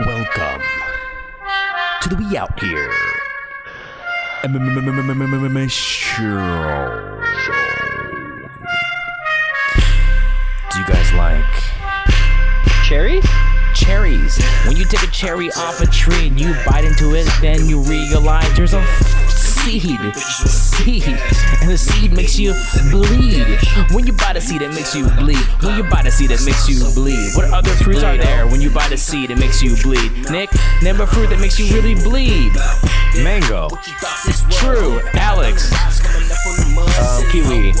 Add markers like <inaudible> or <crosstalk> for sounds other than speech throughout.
Welcome to the We Out Here show. Do you guys like Cherries? cherries? When you take a cherry off a tree and you bite into it, then you realize there's a seed. Seed. And the seed makes you bleed. When you buy the seed, it makes you bleed. When you buy the seed, it makes you bleed. What other fruits are there when you buy the seed, it makes you bleed? Nick, name a fruit that makes you really bleed. Mango. True. Alex. Um, kiwi.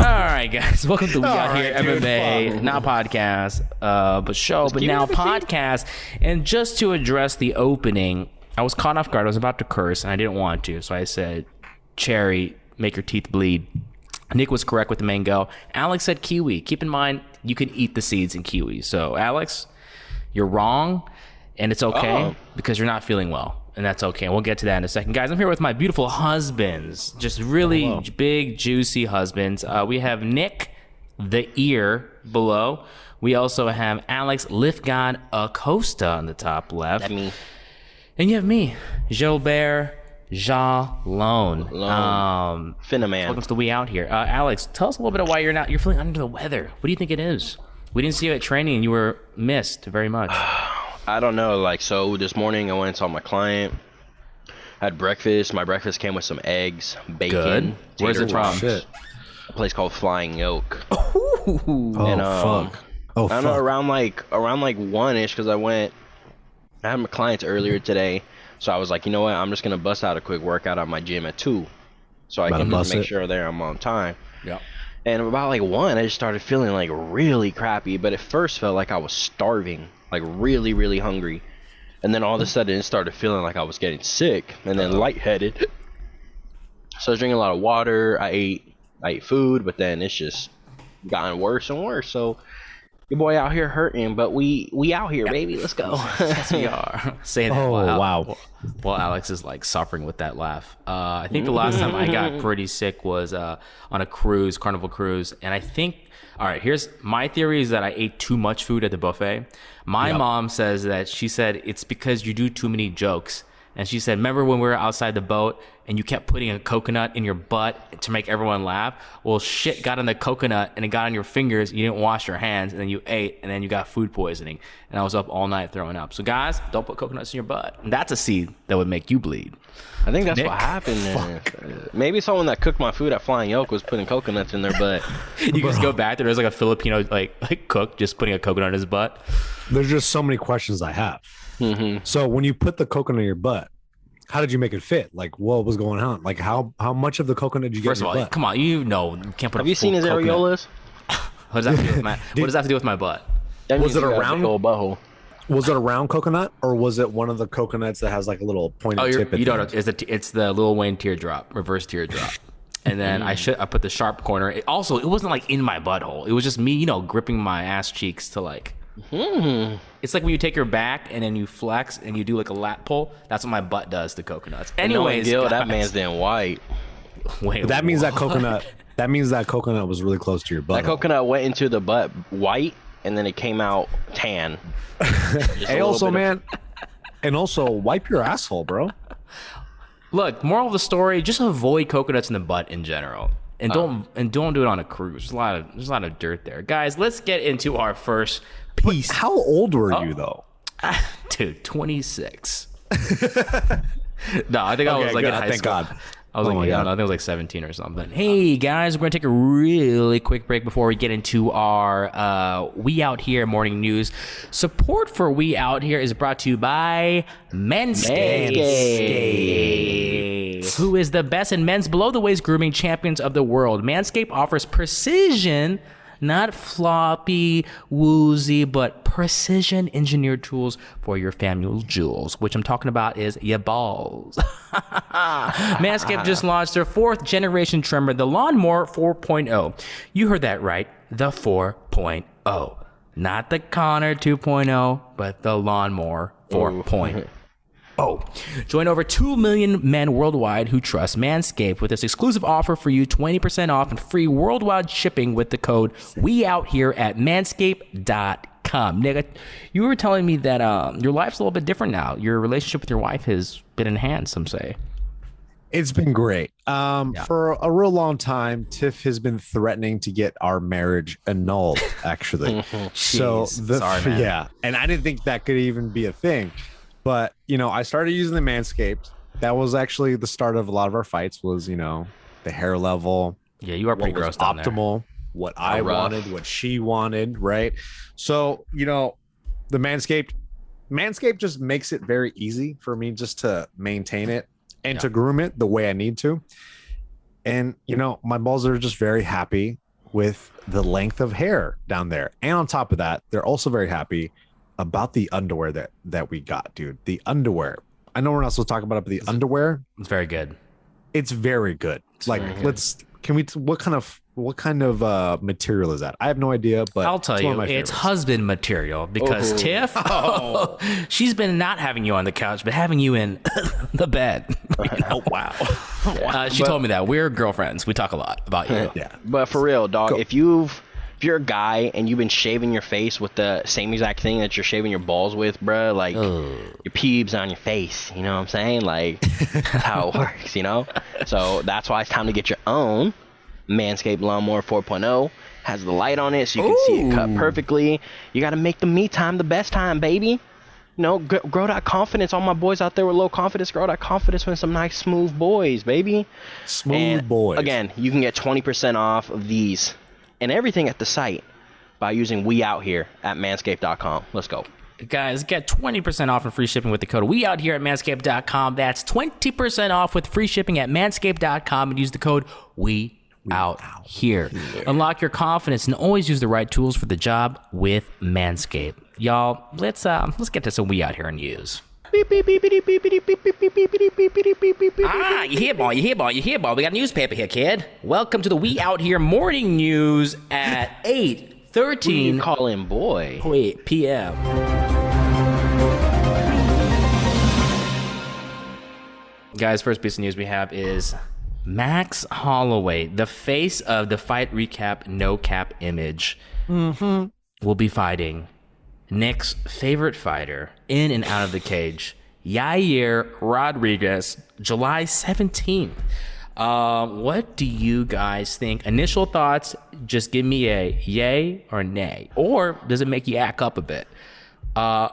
All right, guys. Welcome to We Out Here right, dude, MMA, fuck. not podcast, uh, but show, but now podcast. And just to address the opening, I was caught off guard. I was about to curse, and I didn't want to, so I said, "Cherry, make your teeth bleed." Nick was correct with the mango. Alex said kiwi. Keep in mind, you can eat the seeds in kiwi. So, Alex, you're wrong, and it's okay Oh. because you're not feeling well, and that's okay. We'll get to that in a second, guys. I'm here with my beautiful husbands, just really j- big, juicy husbands. Uh, we have Nick, the ear below. We also have Alex Liftgod Acosta on the top left, That me. And you have me, Gilbert Jalone. Lone. Um, Finnaman. welcome to the We Out Here. Uh, Alex, tell us a little bit of why you're not. You're feeling under the weather. What do you think it is? We didn't see you at training, and you were missed very much. <sighs> I don't know. Like, so this morning I went and saw my client. Had breakfast. My breakfast came with some eggs, bacon. Good. Where's tater it from? Shit. A place called Flying Yolk. Oh And, um, fuck. Oh I don't know around like around like one ish because I went. I had my clients earlier today, so I was like, you know what? I'm just gonna bust out a quick workout at my gym at two, so I About can make it? sure there I'm on time. yeah. And about like one, I just started feeling like really crappy. But at first, felt like I was starving, like really, really hungry. And then all of a sudden, it started feeling like I was getting sick and then uh-huh. lightheaded. So I was drinking a lot of water. I ate, I ate food, but then it's just gotten worse and worse. So your boy out here hurting, but we we out here, baby. Let's go. Yes, we are. <laughs> <laughs> Say that. Oh, while- wow. Well, Alex is like suffering with that laugh. Uh, I think the last time I got pretty sick was uh, on a cruise, Carnival cruise, and I think. All right, here's my theory: is that I ate too much food at the buffet. My mom says that she said it's because you do too many jokes. And she said, "Remember when we were outside the boat and you kept putting a coconut in your butt to make everyone laugh? Well, shit got on the coconut and it got on your fingers. You didn't wash your hands, and then you ate, and then you got food poisoning. And I was up all night throwing up. So, guys, don't put coconuts in your butt. And that's a seed that would make you bleed. I think that's Nick, what happened. There. Maybe someone that cooked my food at Flying Yolk was putting coconuts in their butt. <laughs> You just go back there. There's like a Filipino like like cook just putting a coconut in his butt. There's just so many questions I have. Mm-hmm. So when you put the coconut in your butt, how did you make it fit? Like what was going on? Like how how much of the coconut did you get First of all, butt? come on, you know you can't put. Have a you seen his coconut- areolas? <laughs> What does that have to do with my? <laughs> what does that have to do with my butt? That Was it a round- butthole? Was it a round coconut or was it one of the coconuts that has like a little pointed Oh, tip? at you the don't know. end? It's the it's the Lil Wayne teardrop, reverse teardrop. And then I should I put the sharp corner. It, also, it wasn't like in my butthole. It was just me, you know, gripping my ass cheeks to like. Hmm. It's like when you take your back and then you flex and you do like a lat pull. That's what my butt does to coconuts. Anyways, Anyways, Gil, that guys- man's in white. <laughs> Wait, But that means that coconut that means that coconut was really close to your butt. That coconut went into the butt white, and then it came out tan. <laughs> Just Hey, also, bit of- man, and also wipe your asshole, bro. Look, moral of the story: just avoid coconuts in the butt in general, and don't and don't do it on a cruise. There's a lot of there's a lot of dirt there, guys. Let's get into our first piece. How old were Oh. you though? <laughs> Dude, 26. <laughs> no, I think I was like good. in high Thank school. God. I was Oh like, my yeah, God. I think I was like 17 or something. Hey guys, we're gonna take a really quick break before we get into our uh, We Out Here morning news. Support for We Out Here is brought to you by Manscaped, who is the best in men's below the waist grooming champions of the world. Manscaped offers precision not floppy, woozy, but precision engineered tools for your family jewels, which I'm talking about is your balls. <laughs> Manscaped just <laughs> launched their fourth generation trimmer, the Lawnmower 4.0. You heard that right, the 4.0. Not the Connor 2.0, but the Lawnmower 4.0. Oh, join over 2 million men worldwide who trust Manscaped with this exclusive offer for you 20% off and free worldwide shipping with the code We Out Here at manscaped.com. manscaped.com. Nick, I- you were telling me that um, your life's a little bit different now. Your relationship with your wife has been enhanced, some say. It's been great. Um, Yeah. for a real long time, Tiff has been threatening to get our marriage annulled. Actually, <laughs> so the Sorry, <laughs> man. yeah, and I didn't think that could even be a thing, but you know, I started using the Manscaped. That was actually the start of a lot of our fights. Was you know the hair level, Yeah, you are pretty what gross was down there. optimal, what I rough. wanted, what she wanted, right? So, you know, the Manscaped, Manscaped just makes it very easy for me just to maintain it and Yeah. to groom it the way I need to. And, you know, my balls are just very happy with the length of hair down there. And on top of that, they're also very happy about the underwear that that we got, dude. The underwear. I know we're not supposed to talk about it, but the underwear It's very good. it's very good. like very good. let's can we what kind of what kind of uh material is that? I have no idea, but I'll tell it's one of you, my it's husband material because Oh. Tiff, <laughs> oh, <laughs> she's been not having you on the couch, but having you in <laughs> the bed. oh wow. Uh, she told me that we're girlfriends. We talk a lot about you. yeah. But for real, dog, Go. if you've if you're a guy and you've been shaving your face with the same exact thing that you're shaving your balls with, bruh, like your pubes on your face, you know what I'm saying? Like that's how it <laughs> works, you know? So that's why it's time to get your own Manscaped Lawnmower 4.0. Has the light on it so you can see it cut perfectly. You got to make the me time the best time, baby. You know, grow that confidence. All my boys out there with low confidence, grow that confidence with some nice, smooth boys, baby. Smooth And boys. Again, you can get 20% off of these and everything at the site by using We Out Here at manscaped.com. Let's go. Guys, get 20% off and free shipping with the code we out here at manscaped.com. That's 20% off with free shipping at manscaped.com and use the code we out here. Unlock your confidence and always use the right tools for the job with Manscaped. Y'all, let's uh let's get to some we out here news. Ah, you hear ball, you hear ball, you hear ball. We got a newspaper here, kid. Welcome to the We Out Here morning news at <laughs> 8 Who you 13 calling boy? Wait, PM. Guys, first piece of news we have is Max Holloway, the face of the fight recap no cap image, will be fighting Nick's favorite fighter in and out of the cage, Yair Rodriguez, July 17th. Um, what do you guys think? Initial thoughts, just give me a yay or nay. Or does it make you act up a bit? Uh,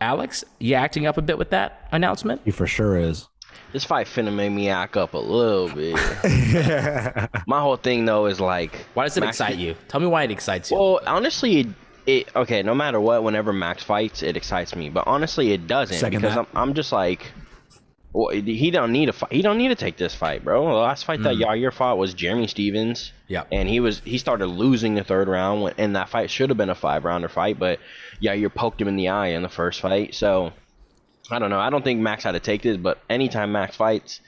Alex, you acting up a bit with that announcement? He for sure is. This fight finna make me act up a little bit. <laughs> My whole thing though is like, Why does it Max- excite you? Tell me why it excites you. Well, honestly, it, okay. No matter what, whenever Max fights, it excites me. But honestly, it doesn't Second because that. I'm, I'm just like, well, he don't need a fight. He don't need to take this fight, bro. The last fight that mm. Yair fought was Jeremy Stephens. Yep. And he was he started losing the third round, and that fight should have been a five rounder fight, but Yair poked him in the eye in the first fight. So I don't know. I don't think Max had to take this, but anytime Max fights,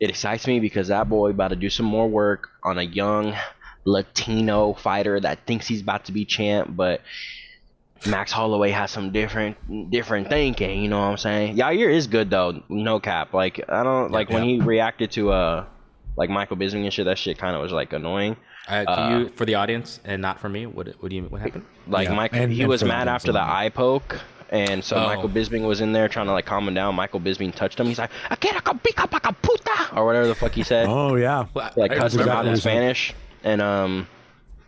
it excites me because that boy about to do some more work on a young Latino fighter that thinks he's about to be champ, but Max Holloway has some different different thinking, you know what I'm saying? Yair is good though, no cap. Like I don't like when he reacted to uh like Michael Bisping and shit, that shit kind of was like annoying. Uh, can you, for the audience and not for me, what, what do you, what happened? Like Yeah, Mike, and- he and was mad after the I eye poke, and so Oh. Michael Bisping was in there trying to like calm him down. Michael Bisping touched him. He's like, "I can't pick up a puta," or whatever the fuck he said. Oh yeah. Like I- cussed him out in what he. Spanish, and um,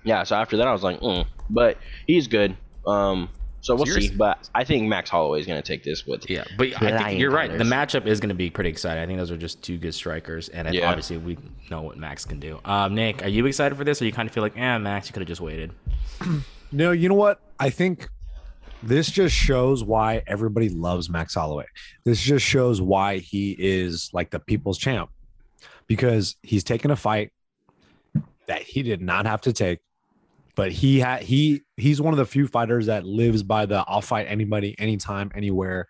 yeah. So after that, I was like, mm. but he's good. Um, so we'll Serious? see. But I think Max Holloway is gonna take this with. Yeah, but I think you're right. The matchup is going to be pretty exciting. I think those are just two good strikers, and Yeah. obviously we know what Max can do. Um, Nick, are you excited for this, or you kind of feel like, eh, Max, you could have just waited? <clears throat> No, you know what? I think this just shows why everybody loves Max Holloway. This just shows why he is like the people's champ because he's taken a fight that he did not have to take, but he had he he's one of the few fighters that lives by the I'll fight anybody, anytime, anywhere,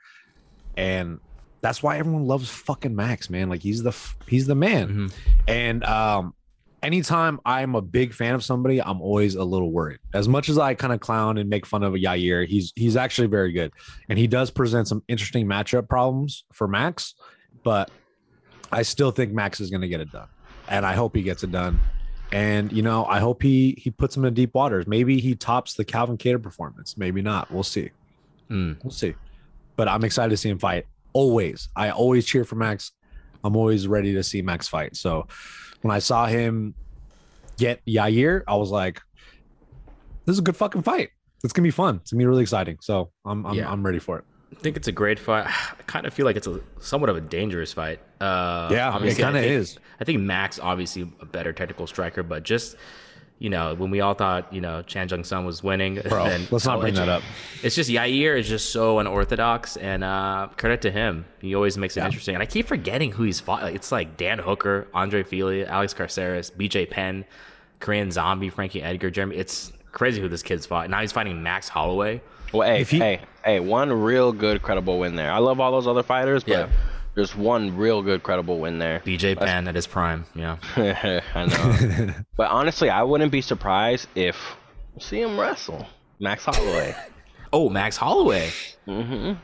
and that's why everyone loves fucking Max, man. Like he's the he's the man. Mhm. And um, anytime I'm a big fan of somebody, I'm always a little worried. As much as I kind of clown and make fun of Yair, he's he's actually very good, and he does present some interesting matchup problems for Max. But I still think Max is going to get it done, and I hope he gets it done. And you know, I hope he he puts him in deep waters. Maybe he tops the Calvin Kattar performance. Maybe not. We'll see. Mm. We'll see. But I'm excited to see him fight. Always. I always cheer for Max. I'm always ready to see Max fight. So when I saw him get Yair, I was like, this is a good fucking fight. It's gonna be fun. It's gonna be really exciting. So I'm I'm, Yeah. I'm ready for it. I think it's a great fight. <sighs> I kind of feel like it's a somewhat of a dangerous fight. Uh, Yeah, it obviously, I kinda is. I think Max obviously a better technical striker, but just you know when we all thought you know Chan Jung Sun was winning, Bro, then- let's not oh, bring that up. It's just Yair is just so unorthodox, and uh, credit to him. He always makes it Yeah. interesting. And I keep forgetting who he's fought. Like, it's like Dan Hooker, Andre Fili, Alex Caceres, BJ Penn, Korean Zombie, Frankie Edgar, Jeremy. It's crazy who this kid's fought. Now he's fighting Max Holloway. Well, hey, If he- hey, hey, one real good credible win there. I love all those other fighters, but Yeah. there's one real good credible win there. BJ Penn at his prime. Yeah. <laughs> I know. <laughs> but honestly, I wouldn't be surprised if see him wrestle Max Holloway. <laughs> Oh, Max Holloway. Mm-hmm.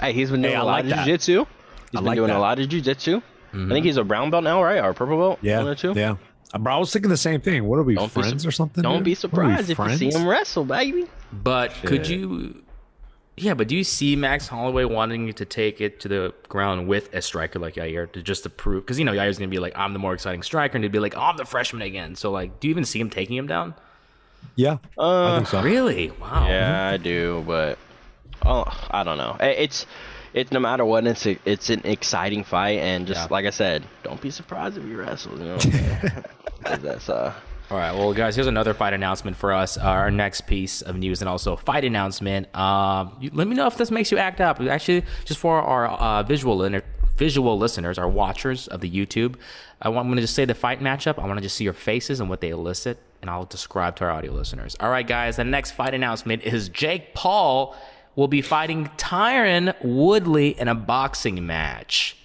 Hey, he's been doing Hey, a lot like of jiu-jitsu. He's I been like doing that. a lot of jiu-jitsu. I think he's a brown belt now, right? Or purple belt? Yeah. One or two? Yeah. Uh, Bro, I was thinking the same thing. What are we Don't friends sur- or something? Don't dude? be What are we, surprised if you see him wrestle, baby. But could you? Yeah, but do you see Max Holloway wanting to take it to the ground with a striker like Yair to just to prove? Because you know Yair's gonna be like, I'm the more exciting striker, and he'd be like, oh, I'm the freshman again. So like, do you even see him taking him down? Yeah, I Uh, think so. Really? Wow. yeah, I do, but oh, I don't know. It's it's no matter what, it's a, it's an exciting fight, and just Yeah. like I said, don't be surprised if he wrestles. You know, <laughs> what I'm saying? 'Cause that's uh. All right, well, guys, here's another fight announcement for us. Our next piece of news and also fight announcement. Um, let me know if this makes you act up. Actually, just for our uh, visual liner- visual listeners, our watchers of the YouTube, I want, I'm going to just say the fight matchup. I want to just see your faces and what they elicit, and I'll describe to our audio listeners. All right, guys, the next fight announcement is Jake Paul will be fighting Tyron Woodley in a boxing match.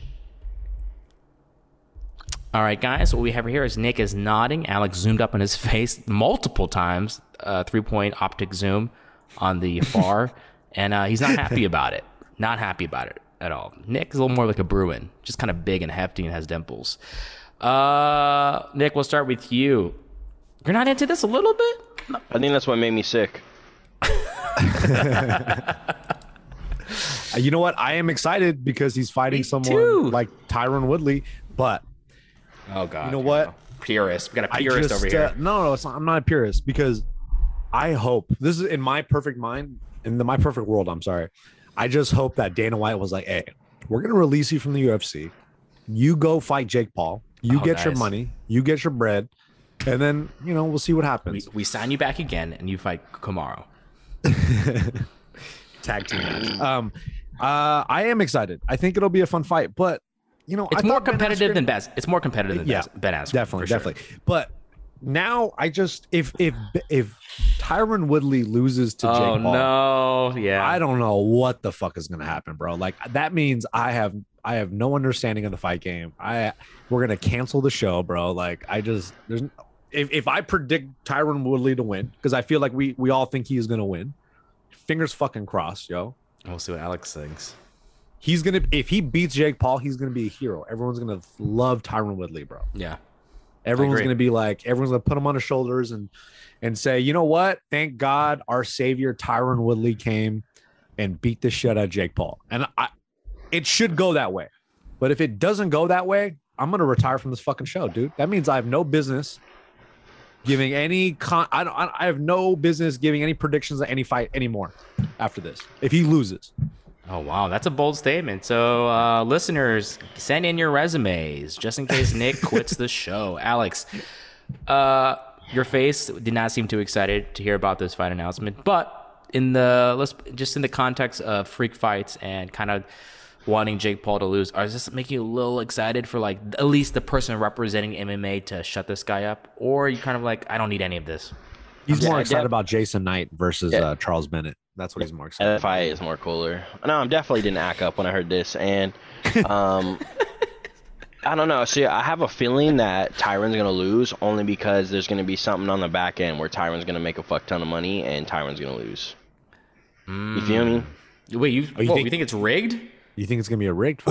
All right, guys, what we have here is Nick is nodding. Alex zoomed up on his <laughs> face multiple times, uh, three point optic zoom on the <laughs> far, and uh, he's not happy about it. Not happy about it at all. Nick is a little more like a Bruin, just kind of big and hefty and has dimples. Uh, Nick, we'll start with you. You're not into this a little bit? I think that's what made me sick. <laughs> You know what? I am excited because he's fighting Me someone too. like Tyron Woodley. But Oh God! You know what? Purist. We got a purist just, over here. uh, no, no, it's not, I'm not a purist because I hope this is in my perfect mind, in the, my perfect world. I'm sorry. I just hope that Dana White was like, "Hey, we're gonna release you from the UFC. You go fight Jake Paul. You Oh, get your money. You get your bread, and then you know we'll see what we, happens." we sign you back again, and you fight Kamaru. <laughs> Tag team match. Um, uh, I am excited. I think it'll be a fun fight, but you know, It's I more competitive than Bas. It's more competitive than Yeah, Ben Askren. definitely, sure. definitely. But now I just if if if Tyron Woodley loses to Oh Jake Paul, no! Yeah, I don't know what the fuck is gonna happen, bro. Like that means I have I have no understanding of the fight game. I we're gonna cancel the show, bro. Like I just there's if if I predict Tyron Woodley to win because I feel like we we all think he is gonna win. Fingers fucking crossed, yo. We'll see what Alex thinks. He's gonna if he beats Jake Paul, he's gonna be a hero. Everyone's gonna love Tyron Woodley, bro. Yeah. Everyone's gonna be like, everyone's gonna put him on his shoulders and and say, you know what? Thank God our savior Tyron Woodley came and beat the shit out of Jake Paul. And I it should go that way. But if it doesn't go that way, I'm gonna retire from this fucking show, dude. That means I have no business giving any con I don't I have no business giving any predictions of any fight anymore after this. If he loses. Oh wow, that's a bold statement. So, uh, listeners, send in your resumes just in case Nick <laughs> quits the show. Alex, uh, your face did not seem too excited to hear about this fight announcement, but in the let's just in the context of freak fights and kind of wanting Jake Paul to lose, are this making you a little excited for like at least the person representing MMA to shut this guy up, or are you kind of like I don't need any of this? He's Yeah, more excited def- about Jason Knight versus Yeah. uh, Charles Bennett. That's what he's more excited That about. fight is more cooler. No, I'm definitely didn't act up when I heard this, and um, <laughs> I don't know. See, I have a feeling that Tyron's gonna lose only because there's gonna be something on the back end where Tyron's gonna make a fuck ton of money and Tyron's gonna lose. You feel me? Wait, you, you whoa, think- you think it's rigged? You think it's gonna be a rigged?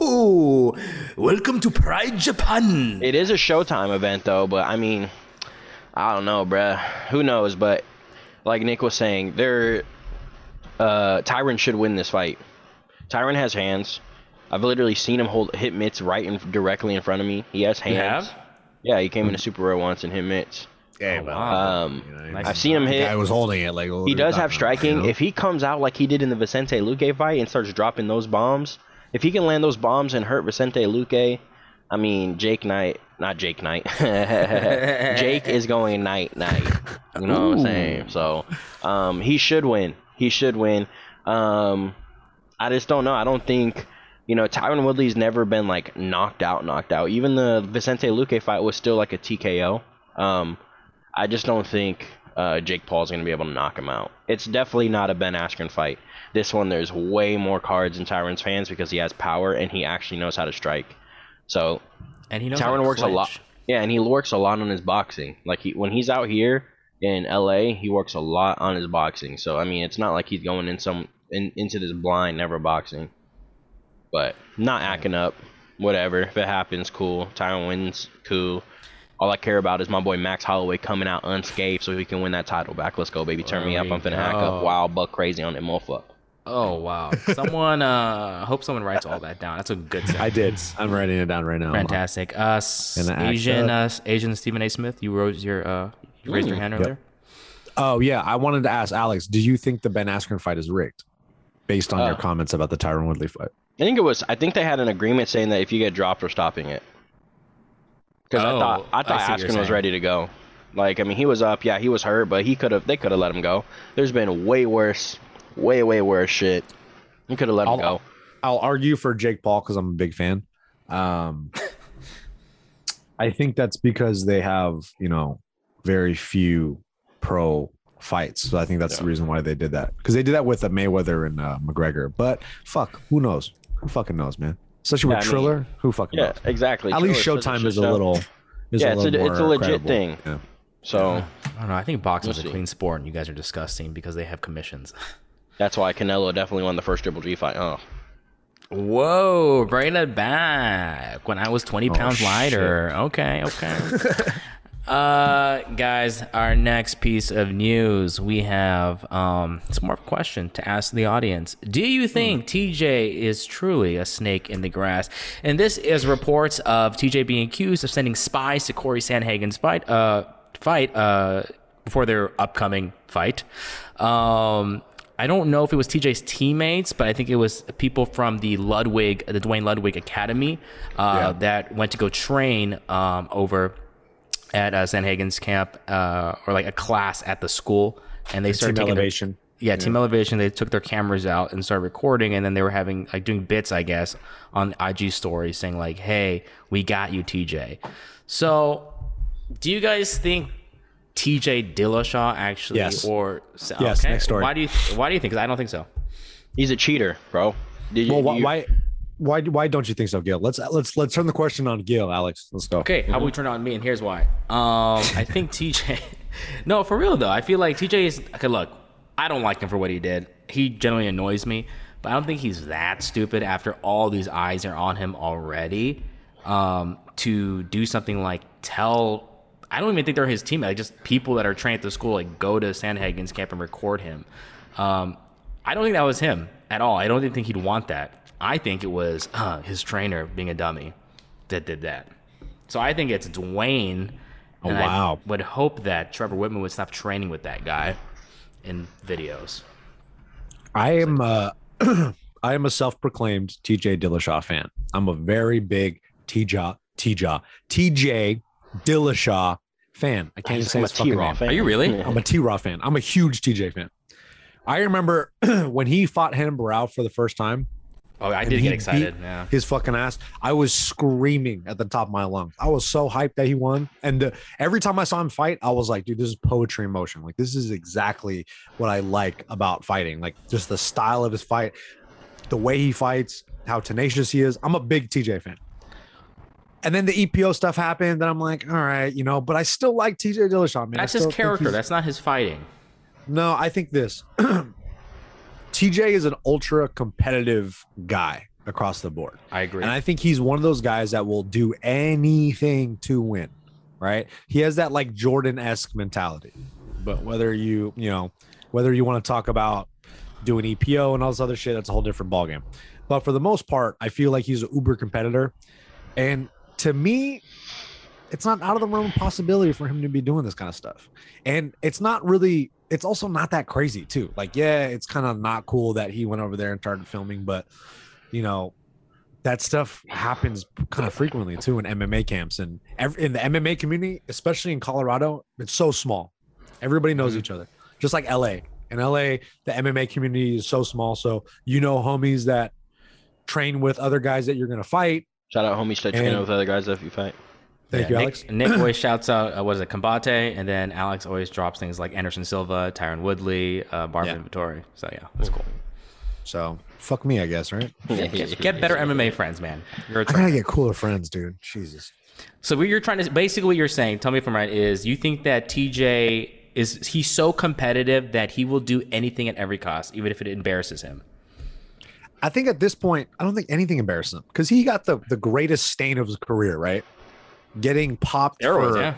Ooh, welcome to Pride Japan. It is a Showtime event though, but I mean, I don't know, bruh. Who knows? But like Nick was saying, there, uh, Tyron should win this fight. Tyron has hands. I've literally seen him hold hit mitts right in directly in front of me. He has You hands. have? Yeah, he came into Super Rare once and hit mitts. Yeah, Oh, wow. Um, you know, Nice. I've seen him hit. I was holding it like. He does have striking. you know? If he comes out like he did in the Vicente Luque fight and starts dropping those bombs, if he can land those bombs and hurt Vicente Luque, I mean Jake Knight, not Jake Knight. <laughs> Jake is going night night. You know what I'm saying? So, um, he should win. He should win. Um, I just don't know. I don't think. You know, Tyron Woodley's never been like knocked out, knocked out. Even the Vicente Luque fight was still like a TKO. Um, I just don't think uh, Jake Paul's going to be able to knock him out. It's definitely not a Ben Askren fight. This one, there's way more cards in Tyron's hands because he has power and he actually knows how to strike. So And he knows Tyron works a lot. Yeah, and he works a lot on his boxing. Like he, when he's out here in LA, he works a lot on his boxing. So I mean, it's not like he's going in some in, into this blind, never boxing. But not acting up. Whatever. If it happens, cool. Tyron wins, cool. All I care about is my boy Max Holloway coming out unscathed so he can win that title back. Let's go, baby. Turn me up. I'm finna hack go. up wild buck crazy on that motherfucker. Oh wow! Someone, uh, I hope someone writes all that down. That's a good. I did. I'm writing it down right now. Fantastic. Uh, s- And the act Asian, up. uh, Asian Stephen A. Smith. You wrote your, uh, you raised your Ooh. hand Yep. earlier. Oh yeah, I wanted to ask Alex. Do you think the Ben Askren fight is rigged, based on your Oh. comments about the Tyron Woodley fight? I think it was. I think they had an agreement saying that if you get dropped, we're stopping it. Because Oh, I thought I I thought see Askren was ready to go. Like I mean, he was up. Yeah, he was hurt, but he could have. They could have let him go. There's been way worse, way way worse shit. You could have let him I'll- go. I'll argue for Jake Paul because I'm a big fan. Um, <laughs> I think that's because they have you know very few pro fights, so I think that's the reason why they did that. Because they did that with uh, Mayweather and uh, McGregor. But fuck, who knows? Who fucking knows, man? Especially Yeah, with I mean- Triller, who fucking Yeah, knows? exactly. At least Triller says Showtime is a little. Is Yeah, a it's little a- it's a legit credible. thing. Yeah. So I don't know. I think boxing's We'll a clean sport, and you guys are disgusting because they have commissions. <laughs> that's why Canelo definitely won the first Triple G fight. Oh, Whoa, bring it back. When I was 20 Oh, pounds shit. lighter. Okay, okay. <laughs> uh guys, our next piece of news, we have um it's more of a question to ask the audience. Do you think TJ is truly a snake in the grass? And this is reports of TJ being accused of sending spies to Cory Sandhagen's fight uh fight uh before their upcoming fight. Um I don't know if it was TJ's teammates, but I think it was people from the Ludwig, the Duane Ludwig Academy, uh, Yeah. that went to go train um, over at uh, Sandhagen's camp, uh, or like a class at the school, and they started Team taking their- elevation. yeah, Team Elevation. They took their cameras out and started recording, and then they were having like doing bits, I guess, on IG stories saying like, "Hey, we got you, TJ." So, do you guys think TJ Dillashaw actually, Yes. or Yes, next story. Why do you Why do you think? Because I don't think so. he's a cheater, bro. Did you, Well, why, you- why, why, why don't you think so, Gil? Let's let's let's turn the question on Gil, Alex. Let's go. Okay, how about we turn it on me? And here's why. Um, <laughs> I think TJ. <laughs> no, for real though, I feel like TJ is. Okay, look, I don't like him for what he did. He generally annoys me, but I don't think he's that stupid. After all these eyes are on him already, um, to do something like tell. I don't even think they're his team. Like just people that are trained at the school, like go to Sandhagen's camp and record him. Um, I don't think that was him at all. I don't even think he'd want that. I think it was uh, his trainer being a dummy that did that. So I think it's Duane. Oh, wow. I would hope that Trevor Wittman would stop training with that guy in videos. I am uh, <clears throat> I am a self-proclaimed TJ Dillashaw fan. I'm a very big TJ TJ TJ Dillashaw fan. I can't even say I'm a his fucking T-Raw name. fan. Are you really? I'm a T Raw fan. I'm a huge TJ fan. I remember <clears throat> when he fought Renan Barão for the first time, Oh, I did get excited. Yeah. his fucking ass. I was screaming at the top of my lungs. I was so hyped that he won. And the, every time I saw him fight, I was like, dude, this is poetry in motion. Like, this is exactly what I like about fighting. Like, just the style of his fight, the way he fights, how tenacious he is. I'm a big TJ fan. And then the EPO stuff happened. And I'm like, all right, you know, but I still like TJ Dillashaw, man. That's his character. That's not his fighting. no, I think this. <clears throat> TJ is an ultra competitive guy across the board. I agree. And I think he's one of those guys that will do anything to win. right? He has that like Jordan esque mentality. But whether you, you know, whether you want to talk about doing EPO and all this other shit, that's a whole different ballgame. But for the most part, I feel like he's an uber competitor. And to me, it's not out of the realm of possibility for him to be doing this kind of stuff. And it's not really, it's also not that crazy, too. Like, yeah, it's kind of not cool that he went over there and started filming, but, you know, that stuff happens kind of frequently too in MMA camps and every, in the MMA community, especially in Colorado, it's so small. Everybody knows Mhm. each other, just like LA. In LA, the MMA community is so small, so you know homies that train with other guys that you're gonna fight. Shout out homies that train with other guys that you fight. Thank Yeah, you, Nick, Alex. <clears throat> Nick always shouts out, uh, what is it, Combate? And then Alex always drops things like Anderson Silva, Tyron Woodley, uh, Marvin Yeah. Vettori. So, yeah, that's cool. So fuck me, I guess, right? <laughs> Get, get better MMA friends, man. You're a I trainer. gotta get cooler friends, dude. Jesus. So what you're trying to basically what you're saying, tell me if I'm right, is you think that TJ is he's so competitive that he will do anything at every cost, even if it embarrasses him. I think at this point, I don't think anything embarrasses him because he got the the greatest stain of his career, right? Getting popped Steroids, for yeah.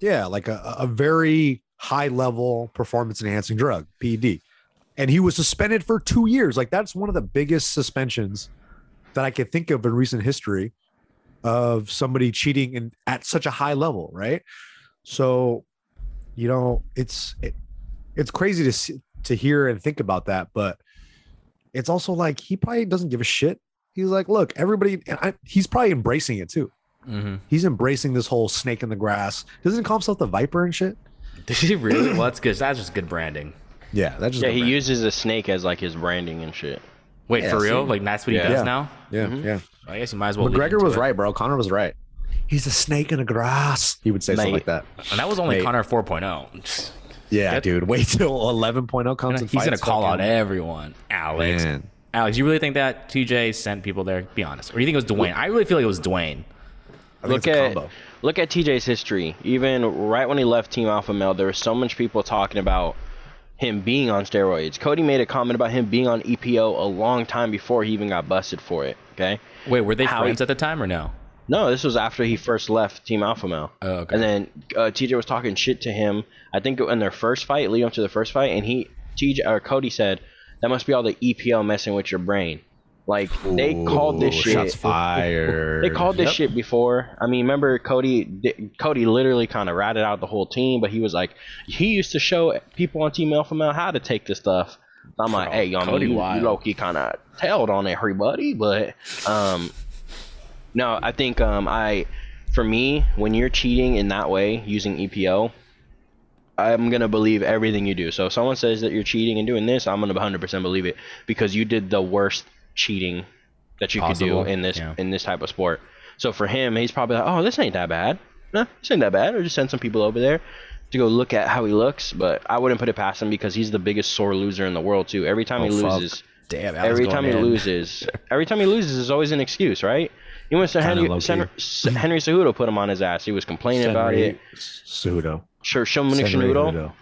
yeah, like a, a very high level performance enhancing drug, PED. And he was suspended for two years. Like that's one of the biggest suspensions that I could think of in recent history of somebody cheating in at such a high level, right? So, you know, it's it, it's crazy to see, to hear and think about that, but it's also like he probably doesn't give a shit. He's like, look, everybody, and I, he's probably embracing it too. Mm-hmm. He's embracing this whole snake in the grass. Doesn't he call himself the viper and shit? Did he really? Well, that's good. That's just good branding. Yeah, that just Yeah, he uses a snake as like his branding and shit. Wait, Yeah, for real? see? Like that's what he Yeah. does Yeah. now? yeah, Mhm. yeah. I guess you might as well. lean McGregor was it. right, bro. Connor was right. He's a snake in the grass. He would say something like that. And that was only Mate. Connor oh. 4.0. Yeah, That- dude. Wait till 11.0 comes. and He's gonna fights call out fucking- everyone. Alex. Man. Alex, you really think that TJ sent people there? Be honest. Or do you think it was Duane? I really feel like it was Duane. I think Look it's a at combo. look at TJ's history. Even right when he left Team Alpha Male, there was so much people talking about him being on steroids. Cody made a comment about him being on EPO a long time before he even got busted for it. Okay. Wait, were they How friends he- at the time or no? No, this was after he first left Team Alpha Male. Oh, okay. And then uh, TJ was talking shit to him. I think in their first fight, leading up to the first fight, and he TJ or Cody said that must be all the EPO messing with your brain. Like they called this shit. Shots fired. They called this Yep. shit before. I mean, remember Cody? di- Cody literally kind of ratted out the whole team, but he was like, he used to show people on Team Alpha Male how to take this stuff. I'm like, Bro, hey, I mean, Cody you, wild. you low-key kind of tailed on everybody, but um, no, I think um, I, for me, when you're cheating in that way using EPO, I'm gonna believe everything you do. So if someone says that you're cheating and doing this, I'm gonna 100% believe it because you did the worst cheating that you Possible, could do in this yeah. in this type of sport. So for him, he's probably like, oh, this ain't that bad. Nah, this ain't that bad. Or just send some people over there to go look at how he looks. But I wouldn't put it past him because he's the biggest sore loser in the world too. Every time he Oh, fuck. loses, Damn. every time he loses, <laughs> every time he loses is always an excuse, right? Even when to Henry, S- Henry Cejudo put him on his ass. He was complaining about it. Cejudo. Sure, Senri Cejudo.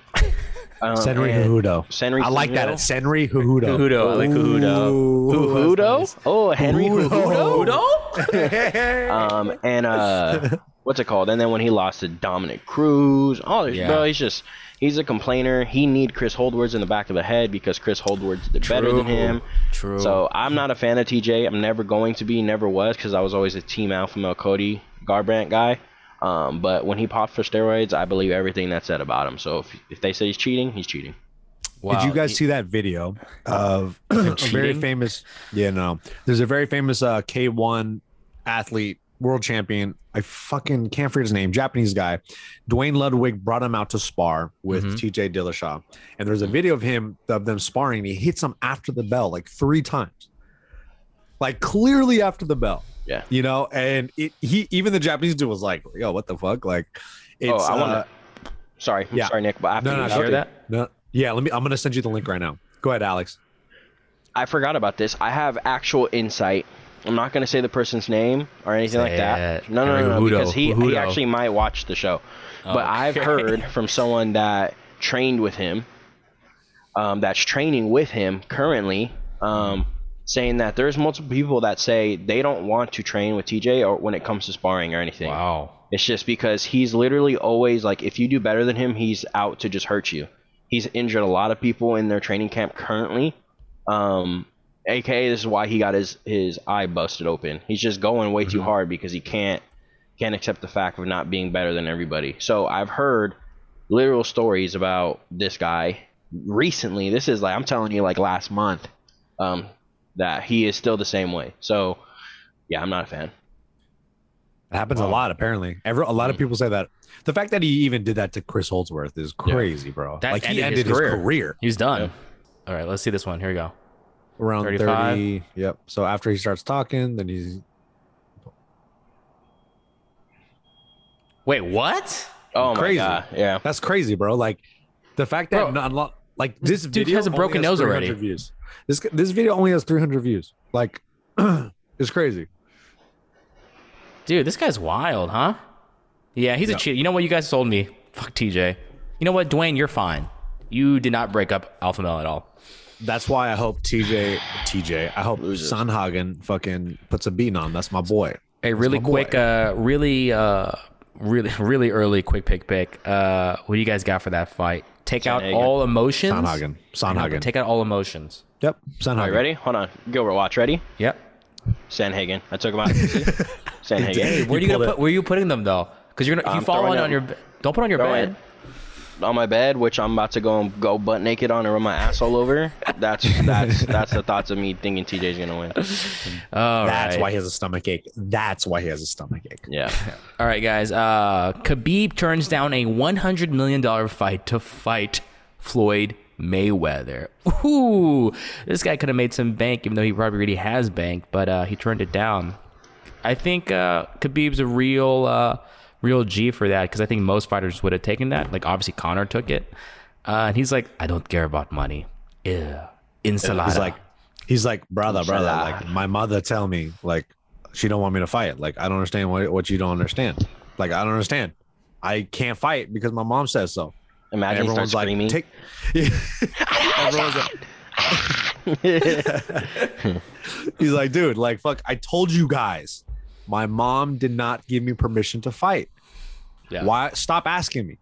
Cejudo. Um, Senri and- Cejudo. Senri I like that. Cejudo? It's Senri Cejudo. Cejudo, I like Cejudo. Ooh, Cejudo? that's Oh, Henry Cejudo. nice. <laughs> Um, and uh, what's it called? And then when he lost to Dominick Cruz, oh, Yeah. bro, he's just he's a complainer. He need Chris Holdsworth in the back of the head because Chris Holdsworth did better than him. True. So I'm not a fan of TJ. I'm never going to be, never was, because I was always a Team Alpha Male Cody Garbrandt guy. Um, but when he popped for steroids, I believe everything that's said about him. So if, if they say he's cheating, he's cheating. Did you guys see that video of <clears throat> a very famous? Yeah, no. There's a very famous uh, K1 athlete, world champion. I fucking can't forget his name. Japanese guy. Duane Ludwig brought him out to spar with Mhm. TJ Dillashaw, and there's a video of him of them sparring. And he hits him after the bell like three times, like clearly after the bell. Yeah. you know, and it, he even the Japanese dude was like, "Yo, what the fuck?" Like, it's oh, I want uh, to. Sorry, yeah. sorry, Nick, but after No, no, you no, got hear that? no, yeah. Let me. I'm gonna send you the link right now. Go ahead, Alex. I forgot about this. I have actual insight. I'm not going to say the person's name or anything like that. it. No, no, no, no, Hudo. because he, he actually might watch the show. But I've heard from someone that trained with him, um, that's training with him currently, um, saying that there's multiple people that say they don't want to train with TJ or when it comes to sparring or anything. Wow. It's just because he's literally always like, if you do better than him, he's out to just hurt you. He's injured a lot of people in their training camp currently. Um, AKA, this is why he got his his eye busted open. He's just going way too hard because he can't can't accept the fact of not being better than everybody. So I've heard literal stories about this guy recently. This is like I'm telling you, like last month, um, that he is still the same way. So yeah, I'm not a fan. It happens a lot, apparently. Every, a lot of hmm. people say that. The fact that he even did that to Chris Holdsworth is crazy, bro. That like he ended ended his his career. career, He's done. All right, let's see this one. Here we go. around 35. 30. Yep. So after he starts talking, then he's Wait, what? Oh Crazy. my god, yeah. that's crazy, bro. Like the fact that Bro, not, not- like this dude video has a only broken nose already. Views. This this video only has 300 views. Like <clears throat> it's crazy. Dude, this guy's wild, huh? Yeah, he's a cheat. You know what? You guys sold me. Fuck TJ. You know what, Duane? You're fine. You did not break up Alpha Male at all. That's why I hope TJ TJ. I hope Loses. Sandhagen fucking puts a beating on. That's my boy. Hey, really my boy. quick, uh, really, uh, really, <laughs> really early, quick pick, pick. Uh, what do you guys got for that fight? Take out Sandhagen. all emotions. Sandhagen. I know, but Sandhagen. Take out all emotions. Yep. All right, Sandhagen. ready? Hold on. Gilbert, watch. Ready? Yep. Sandhagen. I took him out. <laughs> Sandhagen. Where are you, pulled gonna put? Where are you putting them though? Because you're gonna if you I'm fall on, on your. Don't put on your throwing bed. On my bed, which I'm about to go and go butt naked on and run my ass all over. That's that's <laughs> that's the thoughts of me thinking TJ's gonna win. All That's right. why he has a stomach ache. That's why he has a stomach ache. Yeah. <laughs> All right, guys. Uh, Khabib turns down a $100 million fight to fight Floyd Mayweather. Ooh, this guy could have made some bank, even though he probably already has bank, but uh, he turned it down. I think uh, Khabib's a real, uh, real G for that because I think most fighters would have taken that. Like obviously Connor took it, uh, and he's like, I don't care about money. Yeah, ensalada. He's like, he's like, brother, brother. Inshallah. Like my mother tell me, like she don't want me to fight. Like I don't understand what what you don't understand. Like I don't understand. I can't fight because my mom says so. Imagine Everyone's like, screaming. take. <laughs> Everyone's like, <laughs> <laughs> he's like, dude, like fuck. I told you guys, my mom did not give me permission to fight. Yeah. Why? Stop asking me.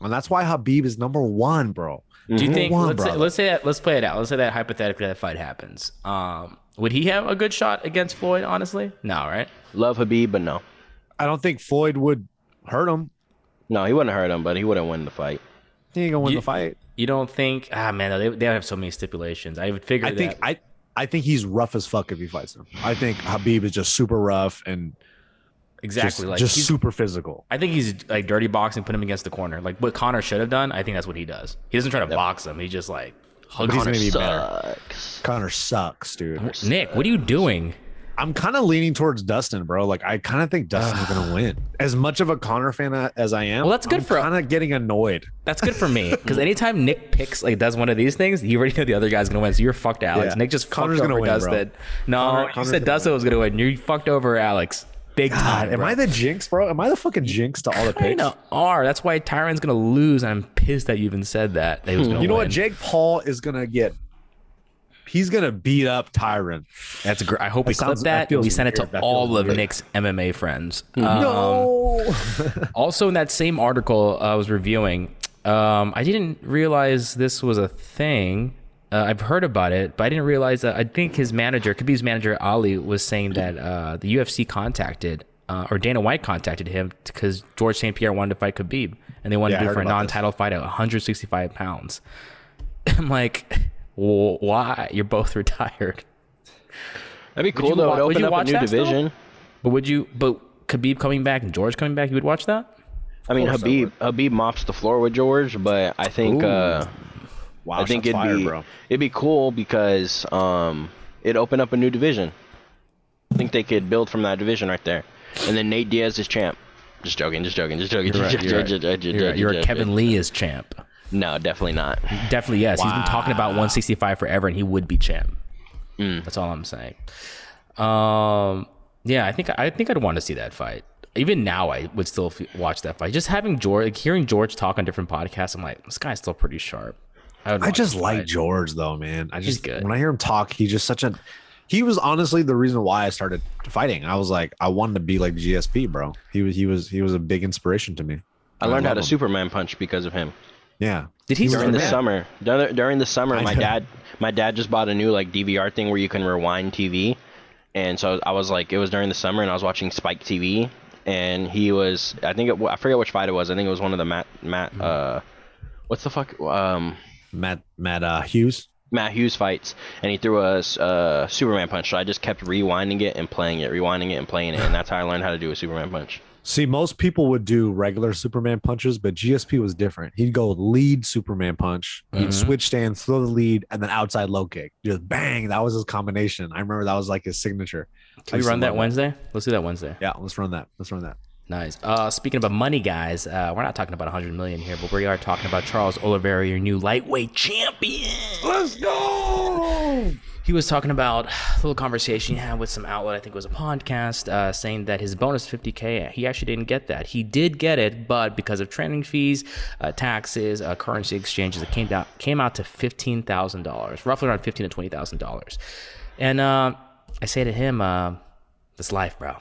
And that's why Habib is number one, bro. Do you think? one, let's say, let's say that. Let's play it out. Let's say that hypothetically that fight happens. Um, would he have a good shot against Floyd? Honestly, no, right? Love Habib, but no. I don't think Floyd would hurt him. No, he wouldn't hurt him, but he wouldn't win the fight. He ain't gonna win You- the fight. You don't think? Ah, man, they, they have so many stipulations. I would figure I that. think I I think he's rough as fuck if he fights him. I think Habib is just super rough and exactly just, like just super physical. I think he's like dirty boxing, put him against the corner. Like what Connor should have done. I think that's what he does. He doesn't try to box him. He just like hugs he's him. gonna be better. Sucks. Connor sucks, dude. Nick, what are you doing? I'm kind of leaning towards Dustin, bro. Like I kind of think Dustin's gonna <sighs> win. As much of a Connor fan as I am, Well, that's good I'm for- kind of getting annoyed. That's good for me <laughs> because anytime Nick picks like does one of these things, you already know the other guy's gonna win. So you're fucked, Alex. Yeah. Nick just Connor's fucked gonna over win, bro. Dustin. No, Connor- you Connor's said Dustin was gonna win. You fucked over Alex big time. Am bro. I the jinx, bro? Am I the fucking jinx to all the picks? Kinda are. That's why Tyron's gonna lose, I'm pissed that you even said that. that he was hmm. gonna You know win. what? Jake Paul is gonna get. He's gonna beat up Tyron. That's great. I hope we That clip that that. and we send it to That all of weird. Nick's MMA friends. Hmm. Um, no. <laughs> Also, in that same article I was reviewing, um, I didn't realize this was a thing. Uh, I've heard about it, but I didn't realize that. I think his manager, Khabib's manager Ali, was saying that uh, the UFC contacted uh, or Dana White contacted him because George St. Pierre wanted to fight Khabib, and they wanted Yeah, to do it for a non-title fight at 165 pounds. <laughs> I'm like, well, why? You're both <laughs> retired. That'd be you cool though. wa- It would open you up a watch new that still? division. But would you? But Khabib coming back and George coming back, you would watch that? I mean, course I Habib Habib mops the floor with George, but I think Ooh. uh, Wow, I think it'd fired, be bro. it'd be cool because um, it opened up a new division. I think they could build from that division right there, and then Nate Diaz is champ. Just joking, just joking, just joking. You're right, just you're right. just- just- You're, just- you're just- Kevin Lee is champ. No, definitely not. Definitely yes. He's been talking about 165 forever, and he would be champ. That's all I'm saying. Um, yeah, I think I think I'd want to see that fight. Even now, I would still f- watch that fight. Just having George, like hearing George talk on different podcasts, I'm like, this guy's still pretty sharp. would I just like fight. George though, man. I just good. when I hear him talk, he's just such a he was honestly the reason why I started fighting. I was like, I wanted to be like GSP, bro. He was he was he was a big inspiration to me. I learned how to him. Superman punch because of him. Yeah. Did he During the that? summer, during, during the summer, I my know. dad, my dad just bought a new like DVR thing where you can rewind TV, and so I was like, it was during the summer, and I was watching Spike TV, and he was, I think it, I forget which fight it was. I think it was one of the Matt Matt Mm-hmm. uh, what's the fuck um Matt Matt uh, Hughes. Matt Hughes fights, and he threw a uh, Superman punch. So I just kept rewinding it and playing it, rewinding it and playing it, and that's how I learned how to do a Superman punch. See, most people would do regular Superman punches, but GSP was different. He'd go lead Superman punch, he'd Mhm. switch stands, throw the lead, and then outside low kick. Just bang. That was his combination. I remember that was like his signature. I Can we run that Wednesday? Let's do that Wednesday. Yeah, let's run that. Let's run that. Nice. Uh, speaking about money, guys, uh, we're not talking about 100 million here, but we are talking about Charles Oliveira, your new lightweight champion. Let's go. He was talking about a little conversation he had with some outlet, I think it was a podcast, uh, saying that his bonus 50K, he actually didn't get that. He did get it, but because of training fees, uh, taxes, uh, currency exchanges, it came down came out to $15,000, roughly around fifteen to $20,000. And uh, I say to him, uh, this life, bro.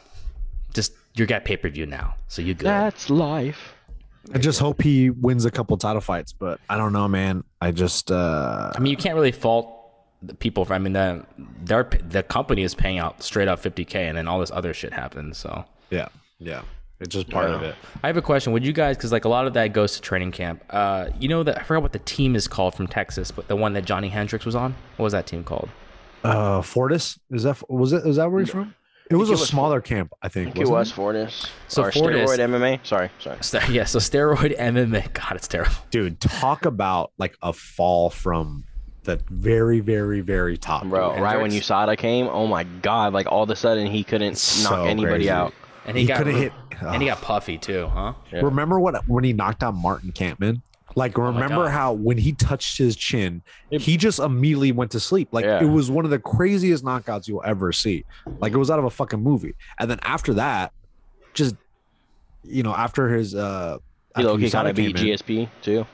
Just, you got pay per view now, so you good. That's life. I just hope he wins a couple title fights, but I don't know, man. I just uh I mean, you can't really fault the people. For, I mean, the their the company is paying out straight up 50k, and then all this other shit happens. So yeah, yeah. It's just part of it. I have a question. Would you guys, because like a lot of that goes to training camp. Uh, you know that I forgot what the team is called from Texas, but the one that Johnny Hendricks was on. What was that team called? Uh Fortis? Is that was it is that where he's from? It was it a was- smaller camp, I think. I think it wasn't was Fortis. So or Fortis- steroid MMA. Sorry, sorry. St- Yeah, so steroid MMA. <laughs> God, it's terrible. Dude, talk about like a fall from the very, very, very top. Bro, dude. right when Hendricks? USADA came, oh my god, like all of a sudden he couldn't It's knock anybody crazy. out. And he, He got could've hit- and he got puffy too, huh? Yeah. Remember what when he knocked out Martin Kampmann? Like, remember God. how when he touched his chin, It- he just immediately went to sleep. Like, Yeah. it was one of the craziest knockouts you'll ever see. Like, it was out of a fucking movie. And then after that, just you know, after his uh, He after low-key kind of beat in, GSP too.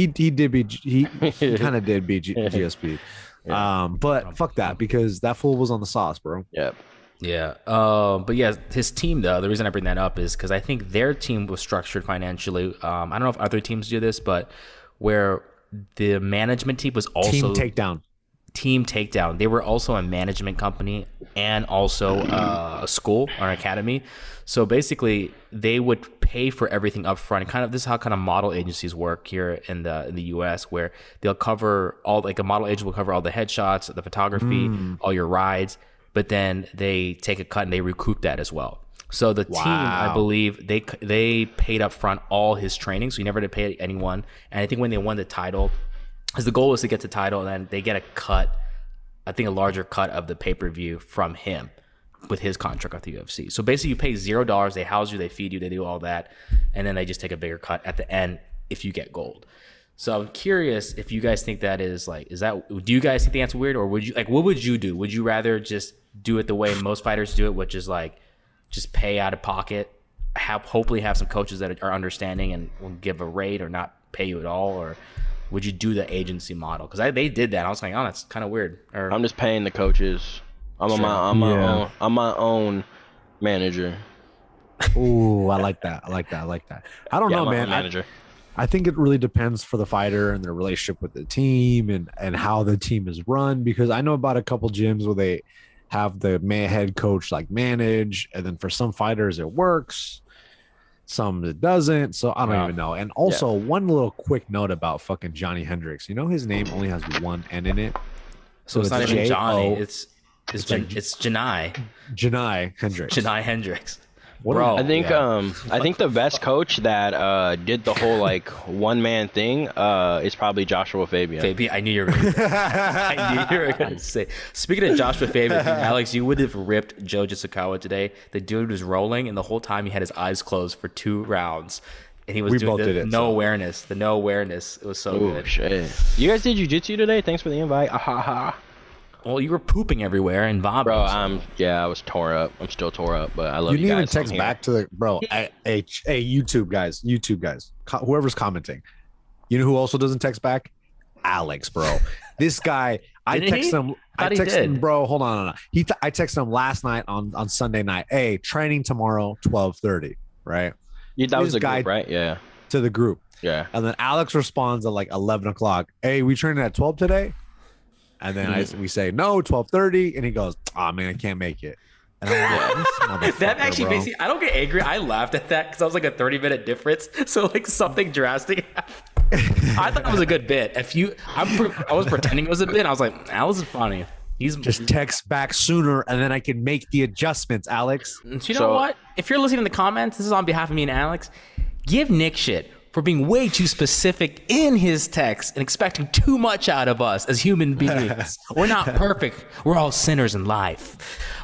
He he did beat he, he <laughs> kind of did beat G- GSP. Yeah. Um, but fuck that because that fool was on the sauce, bro. Yep. Yeah. Uh, but yeah, his team though. The reason I bring that up is because I think their team was structured financially. Um, I don't know if other teams do this, but where the management team was also Team takedown. Team Takedown. They were also a management company and also uh, a school or an academy. So basically, they would pay for everything up front. Kind of this is how kind of model agencies work here in the in the U.S., where they'll cover all like a model agent will cover all the headshots, the photography, all your rides, but then they take a cut and they recoup that as well. So the team, I believe, they they paid up front all his training, so he never had to pay anyone. And I think when they won the title, because the goal was to get the title, and then they get a cut, I think a larger cut of the pay per view from him with his contract with the UFC. So basically, you pay zero dollars, they house you, they feed you, they do all that, and then they just take a bigger cut at the end if you get gold. So I'm curious if you guys think that is like, is that do you guys think that's weird, or would you like what would you do? Would you rather just do it the way most fighters do it, which is like just pay out of pocket, have hopefully have some coaches that are understanding and will give a rate or not pay you at all, or would you do the agency model? Because they did that. I was like, oh, that's kind of weird. Or I'm just paying the coaches. I'm on my I'm my Yeah. own I'm my own manager. Ooh, I like that. I like that. I like that. I don't Yeah, know, I'm man. own I. I think it really depends for the fighter and their relationship with the team and and how the team is run. Because I know about a couple gyms where they have the man head coach like manage, and then for some fighters it works, some it doesn't. So I don't Yeah. even know. And also, one little quick note about fucking Johnny Hendricks. You know his name only has one N in it. so it's, it's not even Johnny. It's it's It's like it's Janai Janai Hendricks. Janai Hendricks. What Bro. a- I think yeah. um I think the best coach that uh did the whole like one man thing uh is probably Joshua Fabian. Baby, I knew you were. Gonna, <laughs> I knew you were going to say. Speaking of Joshua Fabian, Alex, you would have ripped Joe Jisukawa today. The dude was rolling, and the whole time he had his eyes closed for two rounds, and he was We doing both the did it, no so. awareness. The no awareness. It was so Oh good. shit! You guys did jujitsu today? Thanks for the invite. Ah, <laughs> ha, ha. Well, you were pooping everywhere and vomiting. Bro, I'm yeah, I was tore up. I'm still tore up, but I love you you, didn't even text back to the bro. Hey, hey, hey, YouTube guys, YouTube guys, co- whoever's commenting. You know who also doesn't text back? Alex, bro. This guy, I Didn't text he? him. I thought he texted him, bro. Hold on, no, on. He, t- I texted him last night on on Sunday night. Hey, training tomorrow, twelve thirty, right? Yeah, that was This the guy- group, right? Yeah, To the group, yeah. and then Alex responds at like eleven o'clock. Hey, we training at twelve today? And then I, <laughs> we say no, twelve thirty, and he goes, "Oh man, I can't make it." And I'm like, That actually bro." makes me. I don't get angry. I laughed at that because I was like a 30 minute difference. <laughs> So like something drastic. happened. I thought it was a good bit. If you, I'm, I was pretending it was a bit. I was like, that was funny. He's just text back sooner, and then I can make the adjustments, Alex. You know So- what? If you're listening in the comments, this is on behalf of me and Alex. Give Nick shit for being way too specific in his text and expecting too much out of us as human <laughs> beings. We're not perfect. We're all sinners in life.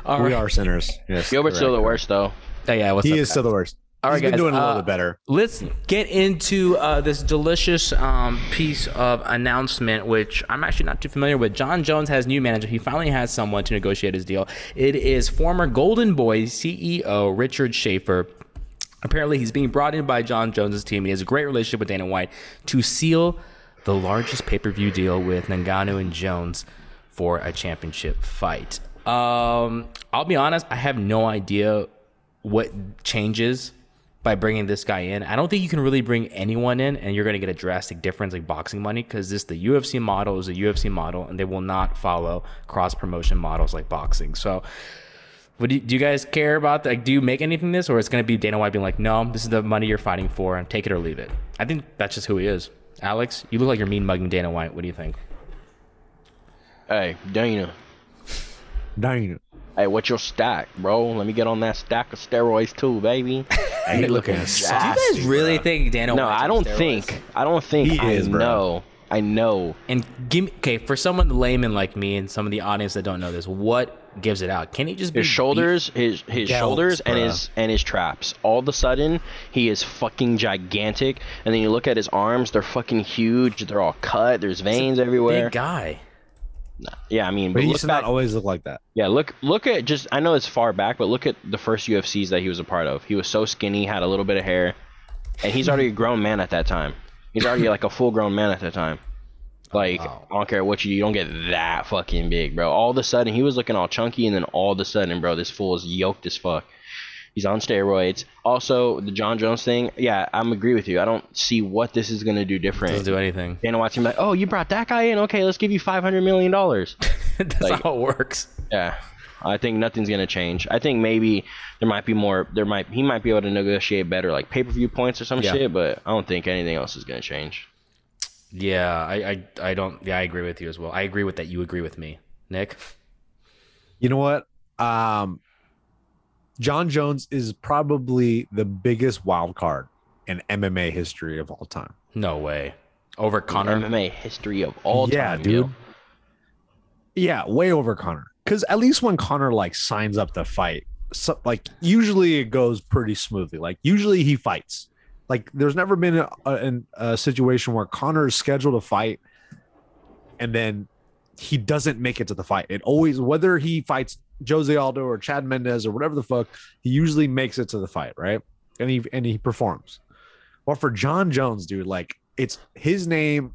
All We right. are sinners. Yes, Gilbert's still the worst though. Oh, yeah, what's He up, is guys? still the worst. All right, He's been guys, doing a little uh, bit better. Let's get into uh, this delicious um, piece of announcement, which I'm actually not too familiar with. Jon Jones has new manager. He finally has someone to negotiate his deal. It is former Golden Boys CEO Richard Schaefer. Apparently, he's being brought in by Jon Jones's team. He has a great relationship with Dana White to seal the largest pay per view deal with Ngannou and Jones for a championship fight. Um, I'll be honest, I have no idea what changes by bringing this guy in. I don't think you can really bring anyone in and you're going to get a drastic difference like boxing money because this the UFC model is a UFC model and they will not follow cross promotion models like boxing. So, what do you, do you guys care about? Like, do you make anything this, or it's going to be Dana White being like, "No, this is the money you're fighting for, and take it or leave it." I think that's just who he is. Alex, you look like you're mean mugging Dana White. What do you think? Hey, Dana. Dang. Hey, what's your stack, bro? Let me get on that stack of steroids too, baby. <laughs> He looking Do you guys really bruh. think Dana? No, White's I don't steroids? think. I don't think. He I is, bro. know. I know. And give me okay for someone layman like me and some of the audience that don't know this. What gives it out? Can he just be His shoulders, his his Delts, shoulders, and his and his traps. All of a sudden, he is fucking gigantic. And then you look at his arms; they're fucking huge. They're all cut. There's veins beef? everywhere. Big guy. Yeah, I mean, But but he look used to back, not always look like that. yeah, look look at just. I know it's far back, but look at the first UFCs that he was a part of. He was so skinny, had a little bit of hair, and he's already a grown man at that time. He's already like a full grown man at that time. Like oh, wow. I don't care what you, do, you don't get that fucking big, bro. All of a sudden he was looking all chunky, and then all of a sudden, bro, this fool is yoked as fuck. He's on steroids. Also, the Jon Jones thing, yeah, I'm agree with you. I don't see what this is gonna do different. Doesn't do anything. Dana White's gonna be like, oh, you brought that guy in? Okay, let's give you five hundred million dollars. <laughs> That's Like- how it works. Yeah. I think nothing's gonna change. I think maybe there might be more. There might he might be able to negotiate better, like pay per view points or some Yeah. shit. But I don't think anything else is gonna change. Yeah, I, I, I don't. Yeah, I agree with you as well. I agree with that. You agree with me, Nick. You know what? Um, Jon Jones is probably the biggest wild card in MMA history of all time. No way. Over Conor. MMA history of all yeah, time, dude. yo. Yeah, way over Conor. Because at least when Conor like signs up to fight, so, like usually it goes pretty smoothly. Like usually he fights. Like there's never been a, a, a situation where Conor is scheduled to fight, and then he doesn't make it to the fight. It always whether he fights Jose Aldo or Chad Mendes or whatever the fuck, he usually makes it to the fight, right? And he and he performs. Well, for Jon Jones, dude, like it's his name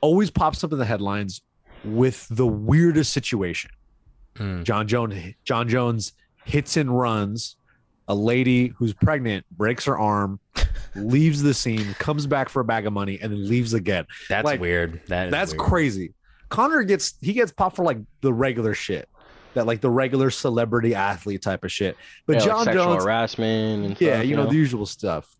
always pops up in the headlines with the weirdest situation. Hmm. Jon Jones Jon Jones hits and runs a lady who's pregnant, breaks her arm, leaves the scene, comes back for a bag of money, and then leaves again. That's Like, weird. That is That's weird. crazy. Conor gets he gets popped for like the regular shit. That like the regular celebrity athlete type of shit. But Yeah, like John sexual Jones, harassment and yeah, stuff, you know, the usual stuff.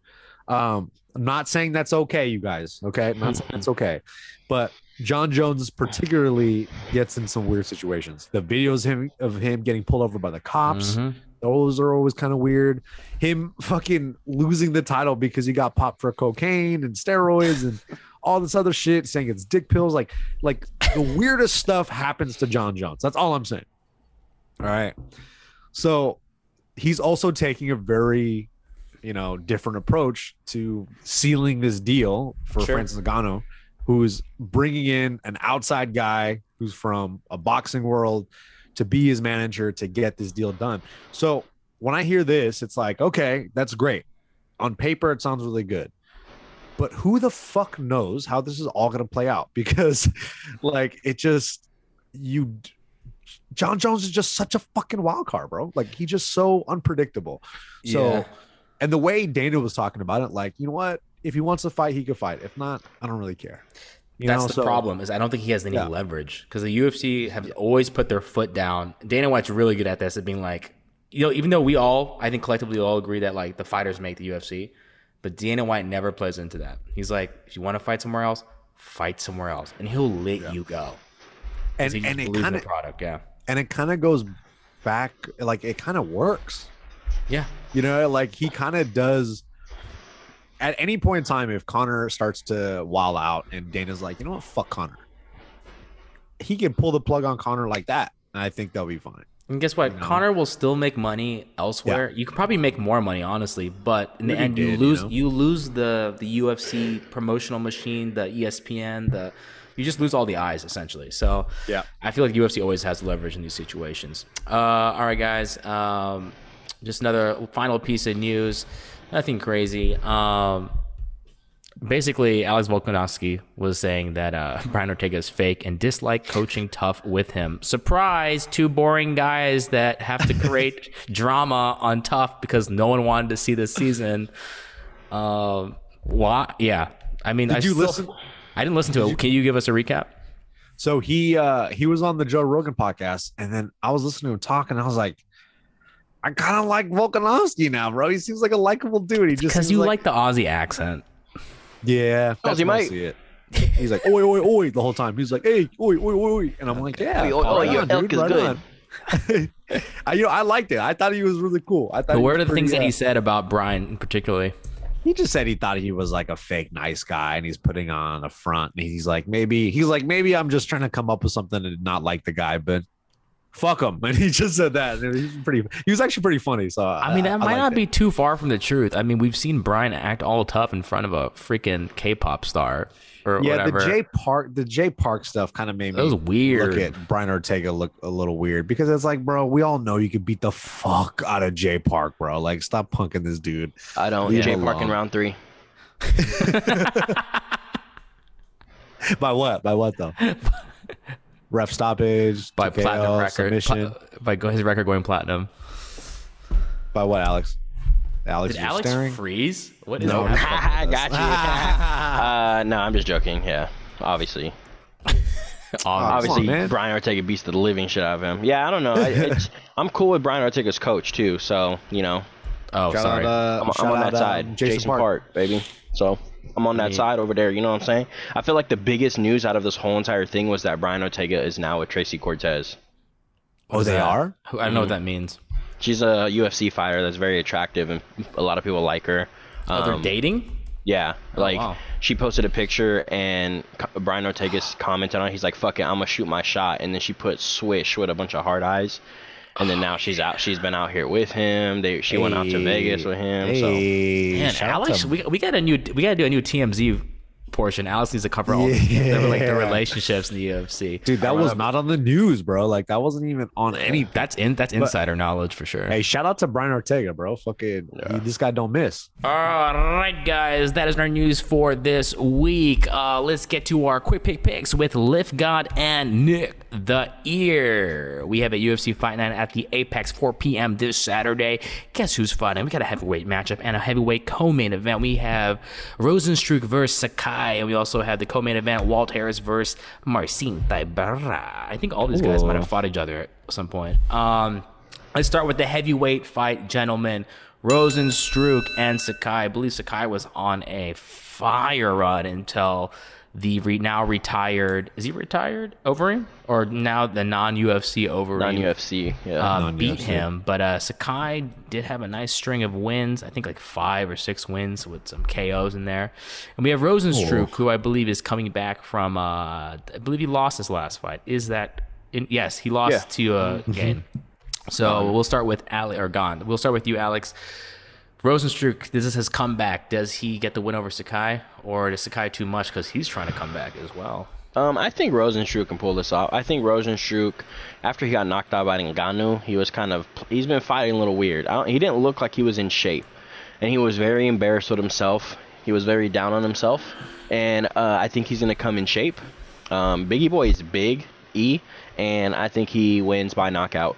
Um, I'm not saying that's okay, you guys. Okay, I'm not saying that's <laughs> okay, but Jon Jones particularly gets in some weird situations. The videos him of him getting pulled over by the cops, Mhm. Those are always kind of weird. Him fucking losing the title because he got popped for cocaine and steroids and all this other shit, saying it's dick pills. Like, like the weirdest stuff happens to Jon Jones. That's all I'm saying. All right. So he's also taking a very, you know, different approach to sealing this deal for Sure. Francis Ngannou, who's bringing in an outside guy who's from a boxing world to be his manager to get this deal done. So when I hear this, it's like, okay, that's great. On paper, it sounds really good. But who the fuck knows how this is all going to play out? <laughs> Because, like, it just, you Jon Jones is just such a fucking wild card, bro. Like he's just so unpredictable. So Yeah. and the way Dana was talking about it, like, you know what? If he wants to fight, he could fight. If not, I don't really care. You That's know, the so- problem. Is I don't think he has any Yeah. leverage because the UFC have always put their foot down. Dana White's really good at this, at being like, you know, even though we all, I think collectively all agree that like the fighters make the UFC, but Dana White never plays into that. He's like, if you want to fight somewhere else, fight somewhere else, and he'll let you go. And and it kind of product, yeah, and it kind of goes back like it kind of works. yeah. You know, like he kind of does at any point in time if Conor starts to wall out and Dana's like, you know what, fuck Conor. He can pull the plug on Conor like that. And I think they'll be fine. And guess what? You know? Conor will still make money elsewhere. You could probably make more money, honestly, but in the end, you did, you lose. know? You, lose the the UFC promotional machine, the ESPN, the you just lose all the eyes essentially. So Yeah. I feel like UFC always has leverage in these situations. Uh, all right, guys. Um, just another final piece of news. Nothing crazy. Um, basically, Alex Volkanovski was saying that uh, <laughs> Brian Ortega is fake and dislike coaching TUF with him. Surprise! Two boring guys that have to create <laughs> drama on TUF because no one wanted to see this season. Um, why? Yeah, I mean, I Did you still- listen- I didn't listen to it. Can you give us a recap? So he uh he was on the Joe Rogan podcast, and then I was listening to him talk, and I was like, I kind of like Volkanovski now, bro. He seems like a likable dude. He just Because you like, the Aussie accent. yeah, that's Ozzy might. mostly it. <laughs> He's like, oi, oi, oi, the whole time. He's like, hey, oi, oi, oi, oi. And I'm like, yeah. Oi, oi, oi, your on, elk dude, is right good. <laughs> I, you know, I liked it. I thought he was really cool. I thought But what was are the things pretty, that he uh, said about Brian particularly? he just said he thought he was like a fake nice guy and he's putting on a front and he's like maybe he's like maybe i'm just trying to come up with something to not like the guy but fuck him <laughs> and he just said that and he's pretty he was actually pretty funny so I mean, uh, that might liked not it. be too far from the truth. I mean, we've seen Brian act all tough in front of a freaking K-pop star or yeah whatever. the Jay Park the Jay Park stuff kind of made that me was weird. look at brian ortega look a little weird because it's like bro we all know you could beat the fuck out of Jay Park bro like stop punking this dude I don't. Leave Jay him Park in round three. <laughs> by what by what though <laughs> ref stoppage by TKO, platinum record, submission. pla- by his record going platinum. By what, Alex? Alex, Did you're Alex staring? freeze? What is No. happening? <laughs> I got you. <laughs> uh, no, I'm just joking. Yeah, obviously. <laughs> Obviously. Obviously, man. Brian Ortega beats the living shit out of him. Yeah, I don't know. I, it's, I'm cool with Brian Ortega's coach too. So you know, Oh, Shout sorry. out, uh, I'm, I'm shout on out, that side. um, Jason, Park. baby. So I'm on that mean- side over there. You know what I'm saying? I feel like the biggest news out of this whole entire thing was that Brian Ortega is now with Tracy Cortez. Oh, they that? are. I don't know what that means. She's a UFC fighter that's very attractive, and a lot of people like her. Oh, they're Um, dating? Yeah, like wow. she posted a picture and Brian Ortega's commented on. it. He's like, "Fuck it, I'm gonna shoot my shot," and then she put "swish" with a bunch of hard eyes, and then now she's out. She's been out here with him. They she went out to Vegas with him. So Hey, Man, Alex, to- we, we got a new we got to do a new TMZ portion. Alex needs to cover all the, <laughs> the, like, the relationships in the UFC. dude, that was not on the news, bro. Like that wasn't even on any. That's in that's insider knowledge for sure. Hey, shout out to Brian Ortega, bro. Fucking, he- this guy don't miss. All right, guys, that is our news for this week. Uh, let's get to our quick pick picks with Lift God and Nick the Ear. We have a UFC Fight Night at the Apex 4 p.m. this Saturday. Guess who's fighting? We got a heavyweight matchup and a heavyweight co-main event. We have Rozenstruik versus Sakai, and we also have the co-main event Walt Harris versus Marcin Tybura. I think all these guys might have fought each other at some point. Um, Let's start with the heavyweight fight, gentlemen. Rozenstruik and Sakai. I believe Sakai was on a fire run until the re- now retired. Is he retired? Overeem? Or now the non UFC Overeem? non UFC. Yeah. uh, Non-UFC. beat him. But uh, Sakai did have a nice string of wins. I think like five or six wins with some KOs in there. And we have Rozenstruik, who I believe is coming back from. Uh, I believe he lost his last fight. Is that? In, yes, he lost Yeah. to uh, Gane. So we'll start with Ali or Gone. We'll start with you, Alex. Rozenstruik, this is his comeback. Does he get the win over Sakai, or is Sakai too much because he's trying to come back as well? Um, I think Rozenstruik can pull this off. I think Rozenstruik, after he got knocked out by Ngannou, he was kind of he's been fighting a little weird. I don't, he didn't look like he was in shape, and he was very embarrassed with himself. He was very down on himself, and uh, I think he's gonna come in shape. Um, Biggie Boy is big, E, and I think he wins by knockout.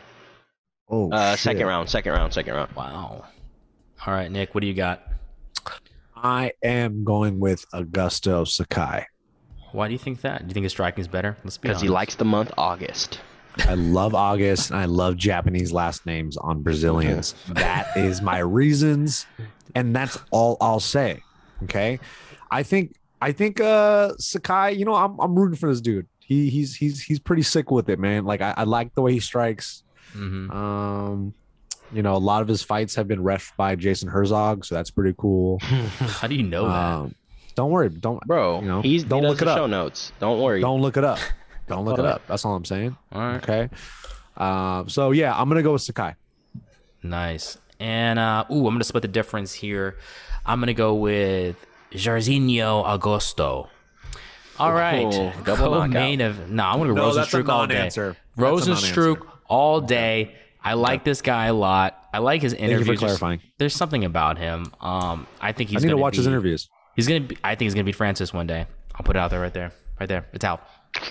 Oh, Uh, shit. second round, second round, second round. Wow. All right, Nick, what do you got? I am going with Augusto Sakai. Why do you think that? Do you think his striking is better? Let's be Because he honest. likes the month August. I love August and I love Japanese last names on Brazilians. <laughs> that is my reasons, and that's all I'll say. Okay, I think I think uh Sakai. You know, I'm I'm rooting for this dude. He he's he's he's pretty sick with it, man. Like I, I like the way he strikes. Mhm. Um, you know, a lot of his fights have been refed by Jason Herzog, so that's pretty cool. <laughs> How do you know that? Um, don't worry, don't Bro, You know, he's don't he does look the it up. show notes. Don't worry. don't look it up. Don't look it up. That's all I'm saying. All right. Okay. Um, so yeah, I'm gonna go with Sakai. Nice. And uh ooh, I'm gonna split the difference here. I'm gonna go with Jairzinho Agosto. All right. Oh, double <laughs> knockout. main of no, I'm gonna go No, Rozenstruik all day. non-answer. Rozenstruik all day. I like this guy a lot. I like his you for interviews. There's- clarifying. There's something about him. Um, I think he's. I need to gonna watch his interviews. He's gonna. Be, I think he's gonna beat Francis one day. I'll put it out there, right there, right there. It's out.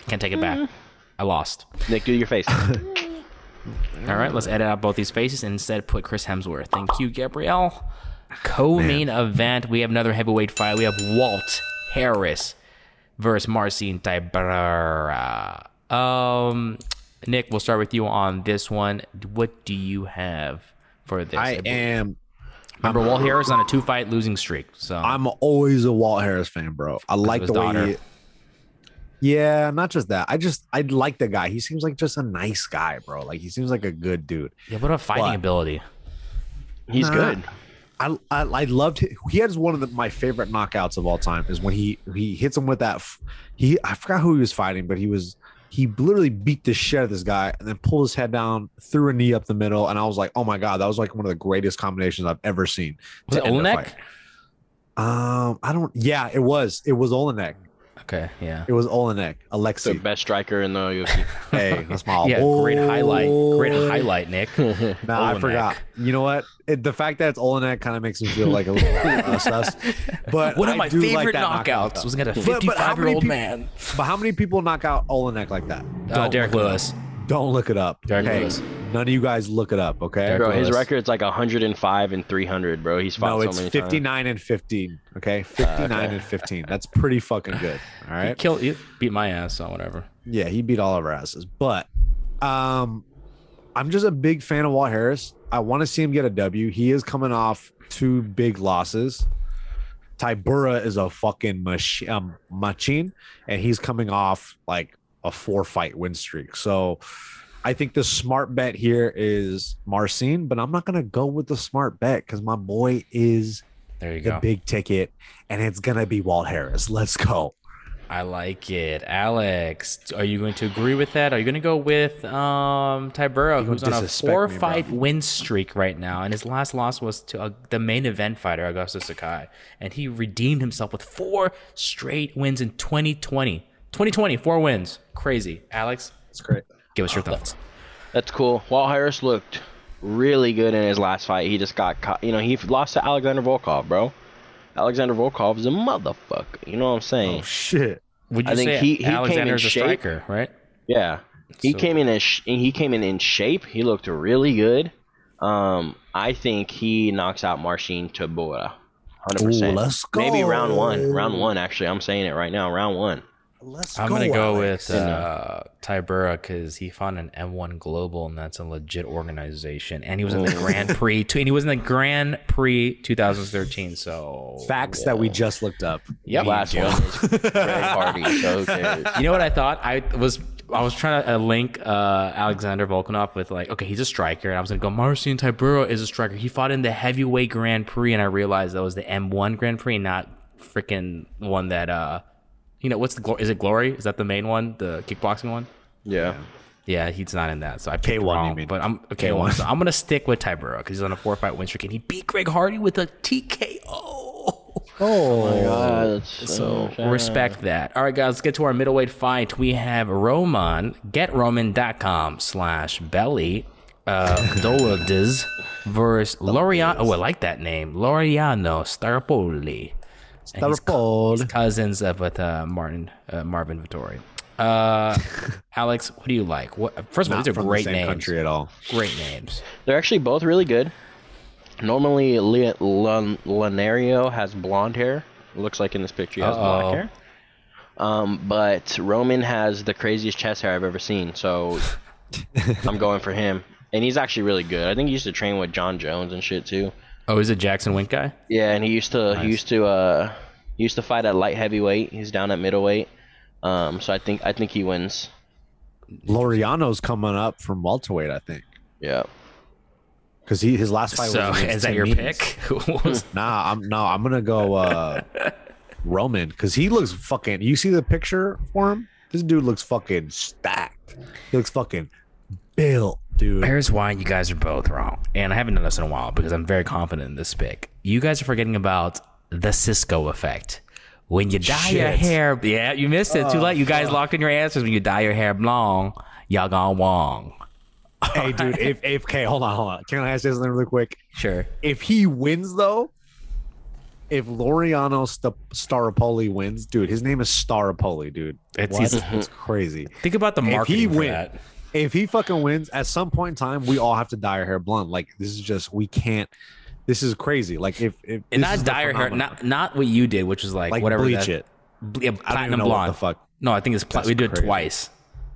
Can't take it back. I lost. Nick, do your face. <laughs> All right, let's edit out both these faces and instead put Chris Hemsworth. Thank you, Gabrielle. Co-main event. We have another heavyweight fight. We have Walt Harris versus Marcin Tybura. Um, Nick, we'll start with you on this one. What do you have for this? I am. Remember, Walt Harris on a two-fight losing streak. So I'm always a Walt Harris fan, bro. I like his the way. He, yeah, not just that. I just I like the guy. He seems like just a nice guy, bro. Like he seems like a good dude. yeah, what about fighting What? ability? He's Nah. good. I I, I loved it. He has one of the, my favorite knockouts of all time. Is when he he hits him with that. He I forgot who he was fighting, but he was he literally beat the shit out of this guy and then pulled his head down, threw a knee up the middle, and I was like, oh my god, that was like one of the greatest combinations I've ever seen. Was it Oleinik? Um, I don't. Yeah, it was. It was Oleinik. Okay, yeah. It was Oleinik. The Alexei. best striker in the UFC. <laughs> Hey, that's <laughs> my Yeah, great highlight. Great highlight, Nick. <laughs> Nah, I forgot. You know what? It, the fact that it's Oleinik kind of makes me feel like a little uh, sus. But One of I my do like favorite that knockout, knockouts though. was against a But- but how 55 many year old peop- man. But how many people knock out Oleinik like that? Uh, Derrick look it. Lewis. Don't look it up. Derrick okay? Lewis. None of you guys look it up. Okay. Derrick bro, his Lewis. record's like 105 and 300, bro. He's fought no, so it's many 59 and 15. Okay. 59 and 15. That's pretty fucking good. All right. Kill, he beat my ass, so whatever. Yeah, he beat all of our asses. But um I'm just a big fan of Walt Harris. I want to see him get a W. He is coming off two big losses. Tybura is a fucking mach- um, machine, and he's coming off like a four fight win streak. So I think the smart bet here is Marcin, but I'm not gonna go with the smart bet because my boy is There you the go. big ticket, and it's gonna be Walt Harris. Let's go. I like it. Alex, are you going to agree with that? Are you going to go with um, Tybura, who's on a disrespect me, four bro. fight win streak right now? And his last loss was to uh, the main event fighter, Augusto Sakai. And he redeemed himself with four straight wins in 2020. 2020, four wins. Crazy. Alex, That's great. give us your thoughts. That's cool. Walt Harris looked really good in his last fight. He just got caught. You know, he lost to Alexander Volkov, bro. Alexander Volkov is a motherfucker. You know what I'm saying? Oh shit. Would you I think say he- he came in Alexander's a shape. striker, right? Yeah. He So- came in as sh- he came in in shape. He looked really good. Um, I think he knocks out Marcin Tybura. Hundred percent. Ooh, let's go. Maybe round one. Round one. Actually, I'm saying it right now. Round one. Let's I'm gonna go Alex. with uh, Tybura because he found an M1 Global, and that's a legit organization. And he was in the Grand Prix, too, and he was in the Grand Prix 2013. So facts that we just looked up. Yep. Last one is Hardy. So who? You know what I thought? I was I was trying to uh, link uh, Alexander Volkanov with like, okay, he's a striker, and I was gonna go. Marcin Tybura is a striker. He fought in the heavyweight Grand Prix, and I realized that was the M1 Grand Prix, not freaking one that uh, you know, what's the glo- is it Glory? Is that the main one, the kickboxing one? Yeah. Yeah, he's not in that, so I picked K1 wrong. you mean. But I'm okay. K1. So I'm gonna stick with Tybura because he's on a four fight win streak, and he beat Greg Hardy with a TKO. Oh, my God, So respect that. All right, guys, let's get to our middleweight fight. We have Roman, getroman.com slash belly, uh, <laughs> Dolidze versus Laureano. Oh, I like that name. Laureano Starpoli. And he's Starpoli. he's cousins of with uh, Martin, uh, Marvin Vettori. Uh, <laughs> Alex, what do you like? What first of all, Not these are great the names. country at all. Great names. They're actually both really good. Normally, Le- Lon- Lanario has blonde hair. Looks like in this picture he has Uh-oh. black hair. Um, but Roman has the craziest chest hair I've ever seen, so <laughs> I'm going for him. And he's actually really good. I think he used to train with Jon Jones and shit too. Oh, is it Jackson Wink guy? Yeah, and he used to he used to uh he used to fight at light heavyweight. He's down at middleweight. Um, so I think I think he wins. Laureano's coming up from welterweight, I think, Yeah. because he his last fight So was. against is that your Means. pick? <laughs> <laughs> Nah, I'm no, I'm gonna go uh <laughs> Roman because he looks fucking. You see the picture for him? This dude looks fucking stacked. He looks fucking built, dude. Here's why you guys are both wrong. And I haven't done this in a while because I'm very confident in this pick. You guys are forgetting about the Cisco effect. When you dye your hair, yeah, you missed it. Too late. You guys oh. locked in your answers. When you dye your hair blonde, y'all gone wrong. <laughs> Hey, dude. If if okay, hold on, hold on. Can I ask this something really quick? Sure. If he wins though, if Laureano St- Staropoli wins, dude, his name is Staropoli, dude. It's- It's, crazy. Think about the market. If he for win, that. If he fucking wins, at some point in time, we all have to dye our hair blonde. Like this is just we can't. This is crazy. Like if if And not dye your hair, not not what you did, which is like, like whatever. bleach that, it. Ble- yeah, I don't even platinum know blonde. what the fuck. No, I think it's pla- we did it twice.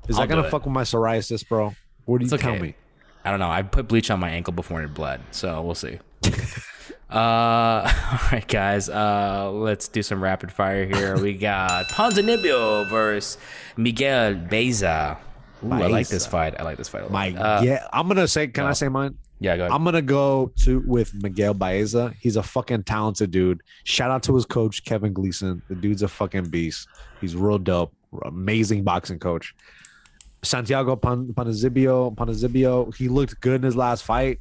Is I'll that gonna it. fuck with my psoriasis, bro? What do you It's tell okay. me? I don't know. I put bleach on my ankle before it bled, so we'll see. <laughs> uh, <laughs> all right, guys. Uh, let's do some rapid fire here. We got Ponzinibbio versus Miguel Baeza. Ooh, I like this fight. I like this fight a lot. My Uh, yeah, I'm gonna say. Can I say mine? yeah, go ahead. I'm gonna go to with Miguel Baeza. He's a fucking talented dude. Shout out to his coach Kevin Gleason. The dude's a fucking beast. He's real dope. Amazing boxing coach. Santiago Pan- Panazibio. Panazibio. He looked good in his last fight,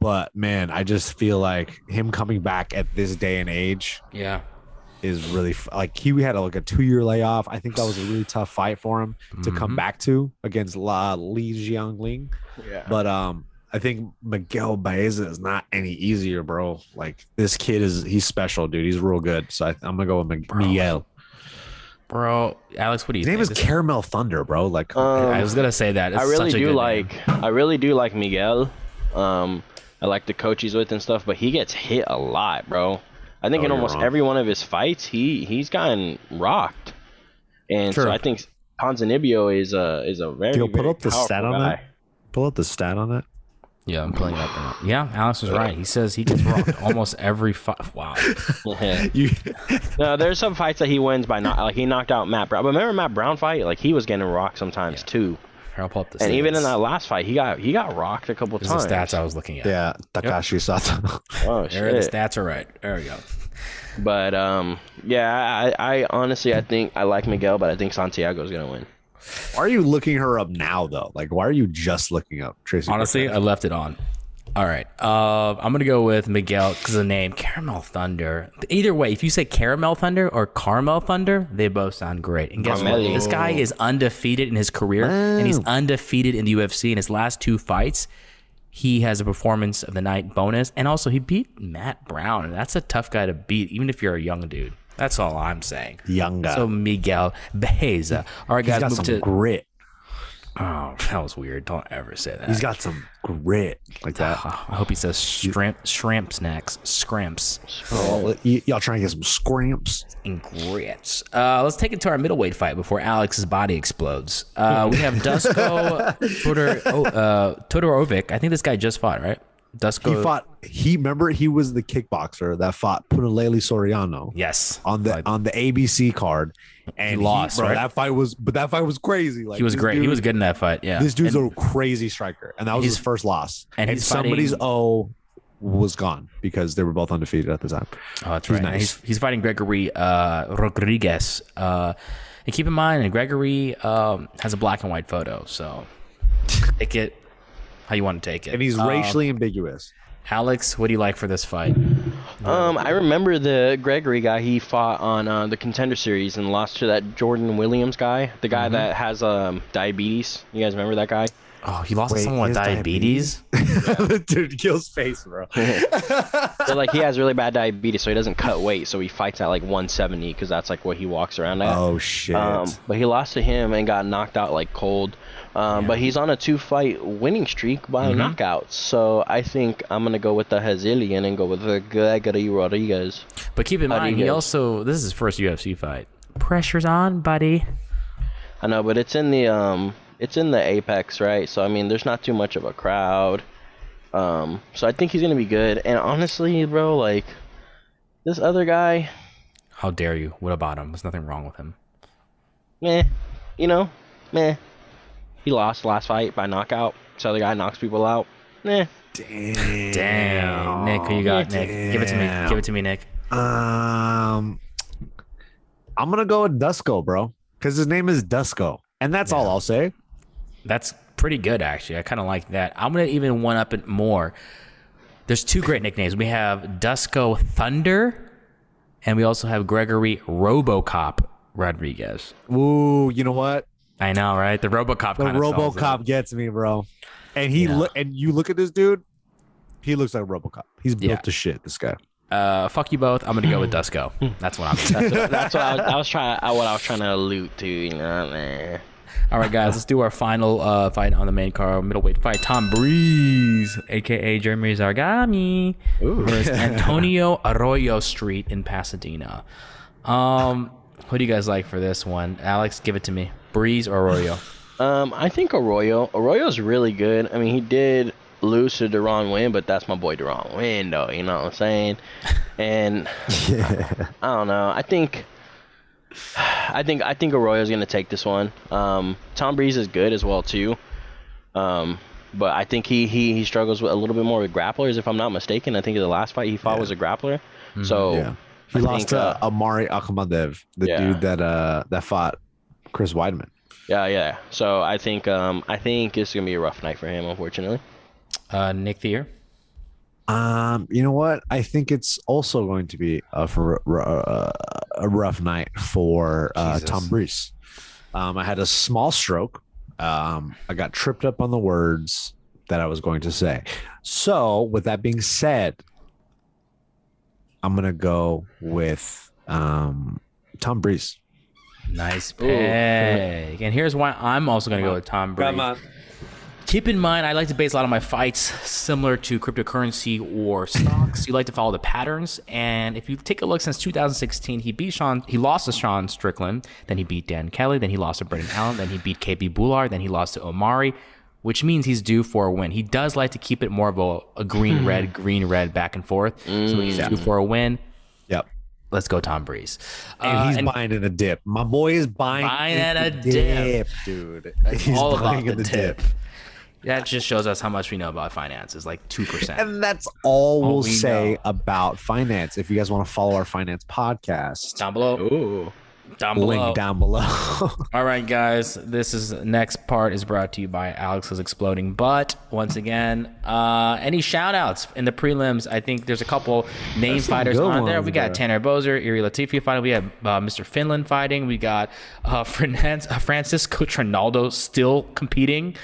but man, I just feel like him coming back at this day and age yeah. Is really like he had a, like a two year layoff. I think that was a really tough fight for him to come Mhm. back to against La Li Jingliang. Yeah. But um, I think Miguel Baeza is not any easier, bro. Like this kid is he's special, dude. He's real good. So I, I'm gonna go with Mig- Bro. Miguel. Bro, Alex, what do you His think? name is This- Caramel Thunder, bro. Like Um, I was gonna say that. I really such a do good like name. I really do like Miguel. Um, I like the coach he's with and stuff, but he gets hit a lot, bro. I think Oh, in almost wrong. every one of his fights, he he's gotten rocked, and True. so I think Ponzinibbio is a is a very Yo, put very up the stat on guy. that. pull up the stat on that. Yeah, I'm pulling it up now. Yeah, Alex was right. He says he gets rocked <laughs> almost every fight. Wow. <laughs> You no, there's some fights that he wins by not like he knocked out Matt Brown. But remember Matt Brown fight? Like he was getting rocked sometimes too. Here, I'll pull up the And even in that last fight, he got he got rocked a couple This times. the stats I was looking at. yeah, Takashi Sato. <laughs> Oh There, the stats are right. There we go. But um, yeah, I, I honestly I think I like Miguel, but I think Santiago's gonna win. why are you looking her up now though? Like why are you just looking up Tracy? Honestly, Cortez? I left it on. All right. Uh, I'm gonna go with Miguel because the name Caramel Thunder. Either way, if you say Caramel Thunder or Caramel Thunder, they both sound great. And guess what? This guy is undefeated in his career, and he's undefeated in the UFC. In his last two fights, he has a performance of the night bonus, and also he beat Matt Brown, and that's a tough guy to beat, even if you're a young dude. That's all I'm saying. young guy. So Miguel Baeza. All right, guys, move some to. grit. Oh, <laughs> that was weird. Don't ever say that. He's got some grit like that. <laughs> I hope he says shrimp, shrimp snacks, scrimps, Oh, y- y'all trying to get some scramps? and grits. Uh, let's take it to our middleweight fight before Alex's body explodes. Uh, we have <laughs> Dusko Todor, oh, uh, Todorovic. I think this guy just fought, right? Dusko. He fought. He remember he was the kickboxer that fought Punahele Soriano Yes. on the on the ABC card, and He lost, bro, right? That fight was, but that fight was crazy. Like he was great. he was good in that fight. Yeah. This dude's And a crazy striker, and that was his first loss. and And, somebody's fighting- O was gone because they were both undefeated at the time. Oh, that's He's right. nice. He's, he's fighting Gregory uh, Rodrigues. Uh, and keep in mind, Gregory um, has a black and white photo, so take <laughs> it how you want to take it. And he's Um, racially ambiguous. Alex, what do you like for this fight? Um, I remember the Gregory guy he fought on uh, the Contender Series and lost to that Jordan Williams guy, the guy that has um diabetes. You guys remember that guy? Oh, he lost to Wait, someone with his diabetes. <laughs> Dude, Gil's face, bro. <laughs> But like he has really bad diabetes, so he doesn't cut weight. So he fights at like 170 because that's like what he walks around at. oh shit. Um, but he lost to him and got knocked out like cold. Um, But he's on a two-fight winning streak by Mhm. knockouts. So I think I'm gonna go with the Hazilian and go with the Gregory Rodrigues. But keep in mind, he also this is his first UFC fight. Pressure's on, buddy. I know, but it's in the um, it's in the Apex, right? So I mean, there's not too much of a crowd. Um, so I think he's gonna be good. And honestly, bro, like this other guy, How dare you? What about him? There's nothing wrong with him. meh, you know, meh. He lost last fight by knockout. So the guy knocks people out. Meh. Damn. Damn, Nick, who you got? Nick, give it to me. Give it to me, Nick. Um, I'm gonna go with Dusko, bro, because his name is Dusko, and that's all I'll say. That's pretty good, actually. I kind of like that. I'm gonna even one up it more. There's two great nicknames. We have Dusko Thunder, and we also have Gregory RoboCop Rodrigues. Ooh, you know what? I know, right? The RoboCop. The kinda sells it. RoboCop gets me, bro. And he Yeah. look, and you look at this dude. He looks like RoboCop. He's built Yeah. to shit. This guy. Uh, fuck you both. I'm gonna go with Dusko. <laughs> That's what I'm. That's <laughs> what, that's what I was, I was trying. What I was trying to allude to. You know, what I mean? All right, guys, let's do our final uh, fight on the main card, middleweight fight. Tom Breese, aka Jeremy Zargami, versus <laughs> Antonio Arroyo Street in Pasadena. Um, who do you guys like for this one? Alex, give it to me. Breese or Arroyo? Um, I think Arroyo. Arroyo's really good. I mean, he did lose to Deron Winn, but that's my boy Deron Winn, though. You know what I'm saying? <laughs> And Yeah. I don't know. I think, I think, I think Arroyo's gonna take this one. Um, Tom Breese is good as well too. Um, but I think he he he struggles with a little bit more with grapplers, if I'm not mistaken. I think the last fight he fought was a grappler. So yeah. He I lost think, to uh, Omari Akhmedov, the Yeah. dude that uh that fought Chris Weidman. yeah, yeah. So I think um I think it's gonna be a rough night for him, unfortunately. Uh, Nick Thier. Um, you know what? I think it's also going to be a, for, uh, a rough night for uh, Tom Breese. Um, I had a small stroke. Um, I got tripped up on the words that I was going to say. So, with that being said, I'm gonna go with um, Tom Breese. Nice pick. And here's why I'm also gonna go with Tom Breese. Keep in mind, I like to base a lot of my fights similar to cryptocurrency or stocks. you like to follow the patterns, and if you take a look since 2016, he beat Sean, he lost to Sean Strickland, then he beat Dan Kelly, then he lost to Brendan Allen, then he beat KB Bhullar, then he lost to Omari, which means he's due for a win. He does like to keep it more of a, a green red, green red back and forth, so he's due for a win. Yep. Let's go, Tom Breese. And Uh, he's buying in a dip. My boy is buying, Buying in at a the dip. dude. <laughs> It's he's all about buying the in dip. That just shows us how much we know about finances, like two percent. And that's all All we'll we say know. about finance. If you guys want to follow our finance podcast, Down below, Ooh. Down below. link down below. All right, guys. This is next part is brought to you by Alex's Exploding Butt. Once again, uh, any shout outs in the prelims? I think there's a couple name fighters on there. ones, We got bro. Tanner Boser, Ilir Latifi fighting. We have uh, Mr. Finland fighting. We got uh, <laughs> Fernand- uh, Francisco Trinaldo still competing.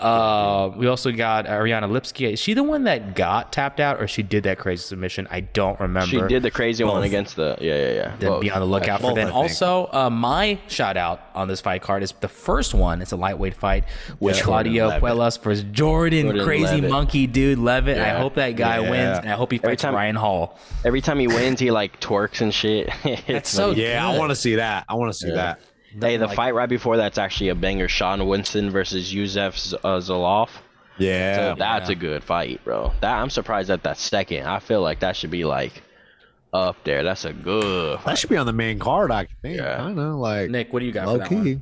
Uh, we also got Ariana Lipski. Is she the one that got tapped out, or she did that crazy submission? I don't remember. She did the crazy one against the yeah yeah yeah. Then Both. be on the lookout for Both, that. Also, uh, my shout out on this fight card is the first one. It's a lightweight fight with Yeah. Claudio Leavitt. Puelles versus Jordan, Jordan Crazy Leavitt. Monkey Dude Leavitt. I hope that guy Yeah. wins, and I hope he fights time- Ryan Hall. Every time he wins, he like twerks and shit. <laughs> That's so funny. yeah, I want to see that. I want to see Yeah. that. Hey, the Like- fight right before that's actually a banger. Sean Winston versus Youssef Z- uh, Zaloff. Yeah. So that's Yeah. a good fight, bro. That I'm surprised at that second. I feel like that should be like up there. That's a good. that should be on the main card, I think. Yeah. Kind of like Nick, what do you got for low that one? key.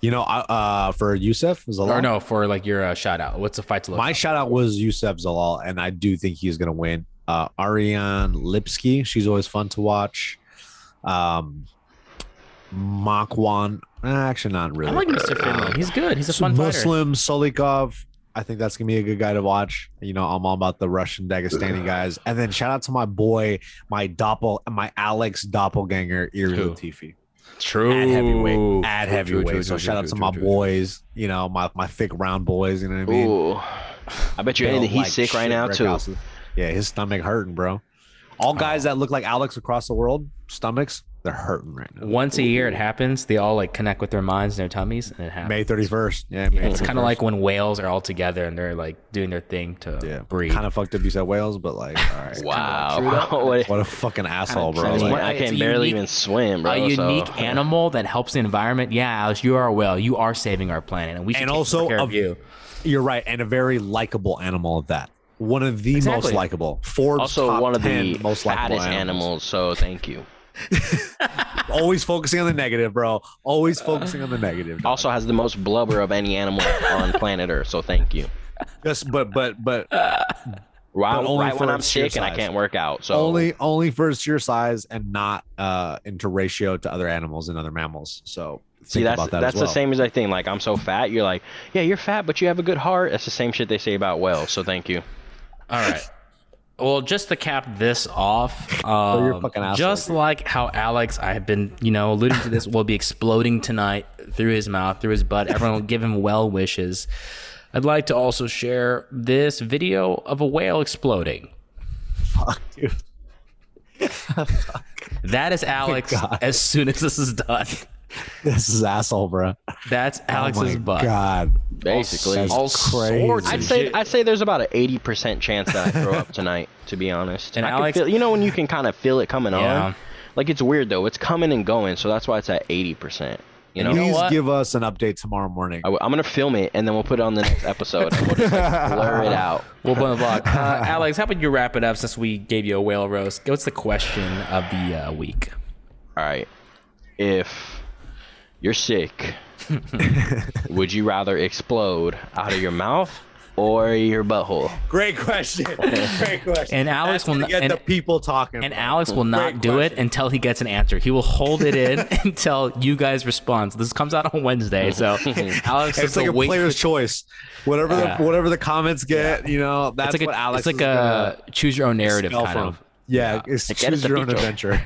You know, uh, for Youssef Zalal. Or no, for like your uh, shout out. What's the fight to look? My up? shout out was Youssef Zalal, and I do think he's gonna win. Uh, Ariane Lipski, she's always fun to watch. Um, Makwan, eh, actually not really. I like Mr. Finland. He's good. He's a fun fighter. Muslim Salikhov. I think that's gonna be a good guy to watch. You know, I'm all about the Russian Dagestani guys. And then shout out to my boy, my doppel, my Alex doppelganger, Ilir Who? Latifi. True. at heavyweight. At True, true, heavyweight. true, so true, shout out to true, my true, boys. You know, my my thick round boys. You know what I mean? Ooh. I bet you Built anything he's like sick right now too. Ross. Yeah, his stomach hurting, bro. All guys that look like Alex across the world, stomachs, they're hurting right now. Once a year it happens. They all like connect with their minds and their tummies, and it happens. May thirty first. Yeah, May It's kind of like when whales are all together and they're like doing their thing to yeah, breathe. Kind of fucked up. You said whales, but like, all right. <laughs> Wow, bro. <laughs> What- What a fucking asshole, bro. I Like, can't- I can barely unique- even swim, bro. a so- unique <laughs> animal that helps the environment. Yeah, Alex, you are a whale. You are saving our planet, and we should And take also care a- of you. You're right, and a very likable animal at that. One of the Exactly. most likable. Forbes also top one of 10 the most likable fattest animals. animals. So thank you. <laughs> Always focusing on the negative, bro. Always focusing on the negative. dog. Also has the most blubber of any animal on <laughs> planet Earth. So thank you. just but but but Right, only right when I'm sick and I can't work out. So only only for its sheer size and not uh into ratio to other animals and other mammals. So See, that's that that's well. the same as I think. Like I'm so fat, you're like, yeah, you're fat, but you have a good heart. That's the same shit they say about whales. So thank you. All right. Well, just to cap this off, you're um, asshole, just like how Alex, I have been, you know, alluding to this, will be exploding tonight through his mouth, through his butt. Everyone will give him well wishes. I'd like to also share this video of a whale exploding. Fuck, dude. <laughs> That is Alex as soon as this is done. <laughs> This is asshole, bro. That's oh Alex's my butt. God. Basically, That's all crazy. sorts I'd say shit. I'd say there's about an eighty percent chance that I throw up tonight. To be honest, And I Alex- feel, you know when you can kind of feel it coming Yeah. on. Like it's weird though. It's coming and going, so that's why it's at eighty percent. You know, Please what? give us an update tomorrow morning. I, am gonna film it and then we'll put it on the next episode and we'll just like <laughs> blur it out. We'll blame the vlog. <laughs> Uh, Alex, how about you wrap it up since we gave you a whale roast? What's the question of the uh, week? All right, if you're sick, <laughs> would you rather explode out of your mouth or your butthole? Great question. Great question. And Alex That's will gonna get and- the people talking. And bro. Alex will not Great do it until he gets an answer. He will hold it in <laughs> <laughs> until you guys respond. This comes out on Wednesday. So Alex It's like a wait player's choice. Whatever Yeah. the whatever the comments get, you know, that's it's like what a, Alex it's like is a choose your own narrative kind from. of. Yeah, it's choose your own adventure.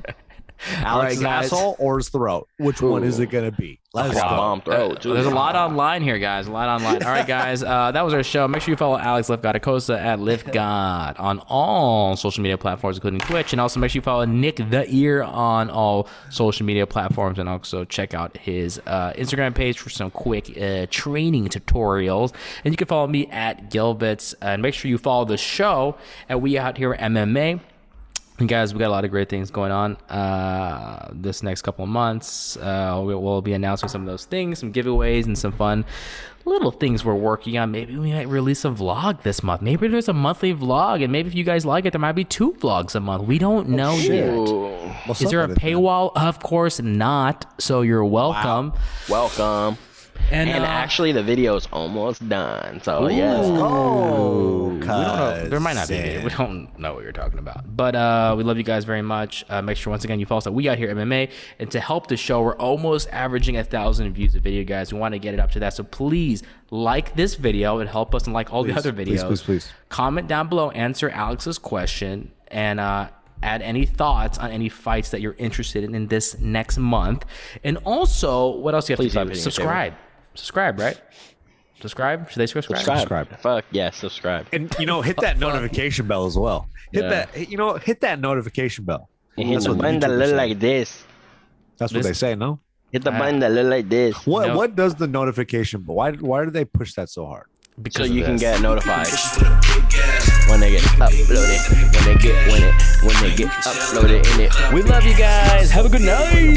Right, Alex's guys. asshole or his throat? Which one is it gonna be? Let's Wow. go. Bomb throat. too. There's a lot online here, guys. A lot online. All right, guys. Uh, that was our show. Make sure you follow Alex Lift God Acosta at Lift God on all social media platforms, including Twitch. And also make sure you follow Nick the Ear on all social media platforms. And also check out his uh, Instagram page for some quick uh, training tutorials. And you can follow me at Gilbits. And make sure you follow the show at We Out Here MMA. And guys, we got a lot of great things going on uh, this next couple of months. Uh, we, we'll be announcing some of those things, some giveaways, and some fun little things we're working on. Maybe we might release a vlog this month. Maybe there's a monthly vlog, and maybe if you guys like it, there might be two vlogs a month. We don't know yet. What's Is there a it, paywall? Of course not. So you're welcome. welcome. And, And uh, actually, the video is almost done. So yes. Oh, We don't know. There might not be. a video. We don't know what you're talking about. But uh, we love you guys very much. Uh, make sure once again you follow us at We Out Here MMA. And to help the show, we're almost averaging a thousand views a video, guys. We want to get it up to that. So please like this video and help us and like all the other videos. please, please. please. Comment down below, answer Alex's question, and uh, add any thoughts on any fights that you're interested in in this next month. And also, what else do you have Please to stop do? hitting your Subscribe. Subscribe, right? Subscribe? Should they subscribe? Subscribe. Subscribe. Fuck yes, subscribe. And you know, hit that notification bell as well. Hit Yeah. that. You know, hit that notification bell. And hit That's the what the button that YouTubers look say. like this. That's what This- they say. No. Hit the Ah. button that look like this. What No. What does the notification? bell? Why Why do they push that so hard? So Because of you can this. get notified <laughs> when they get uploaded. When they get when it when they get uploaded in it. We love you guys. Have a good night.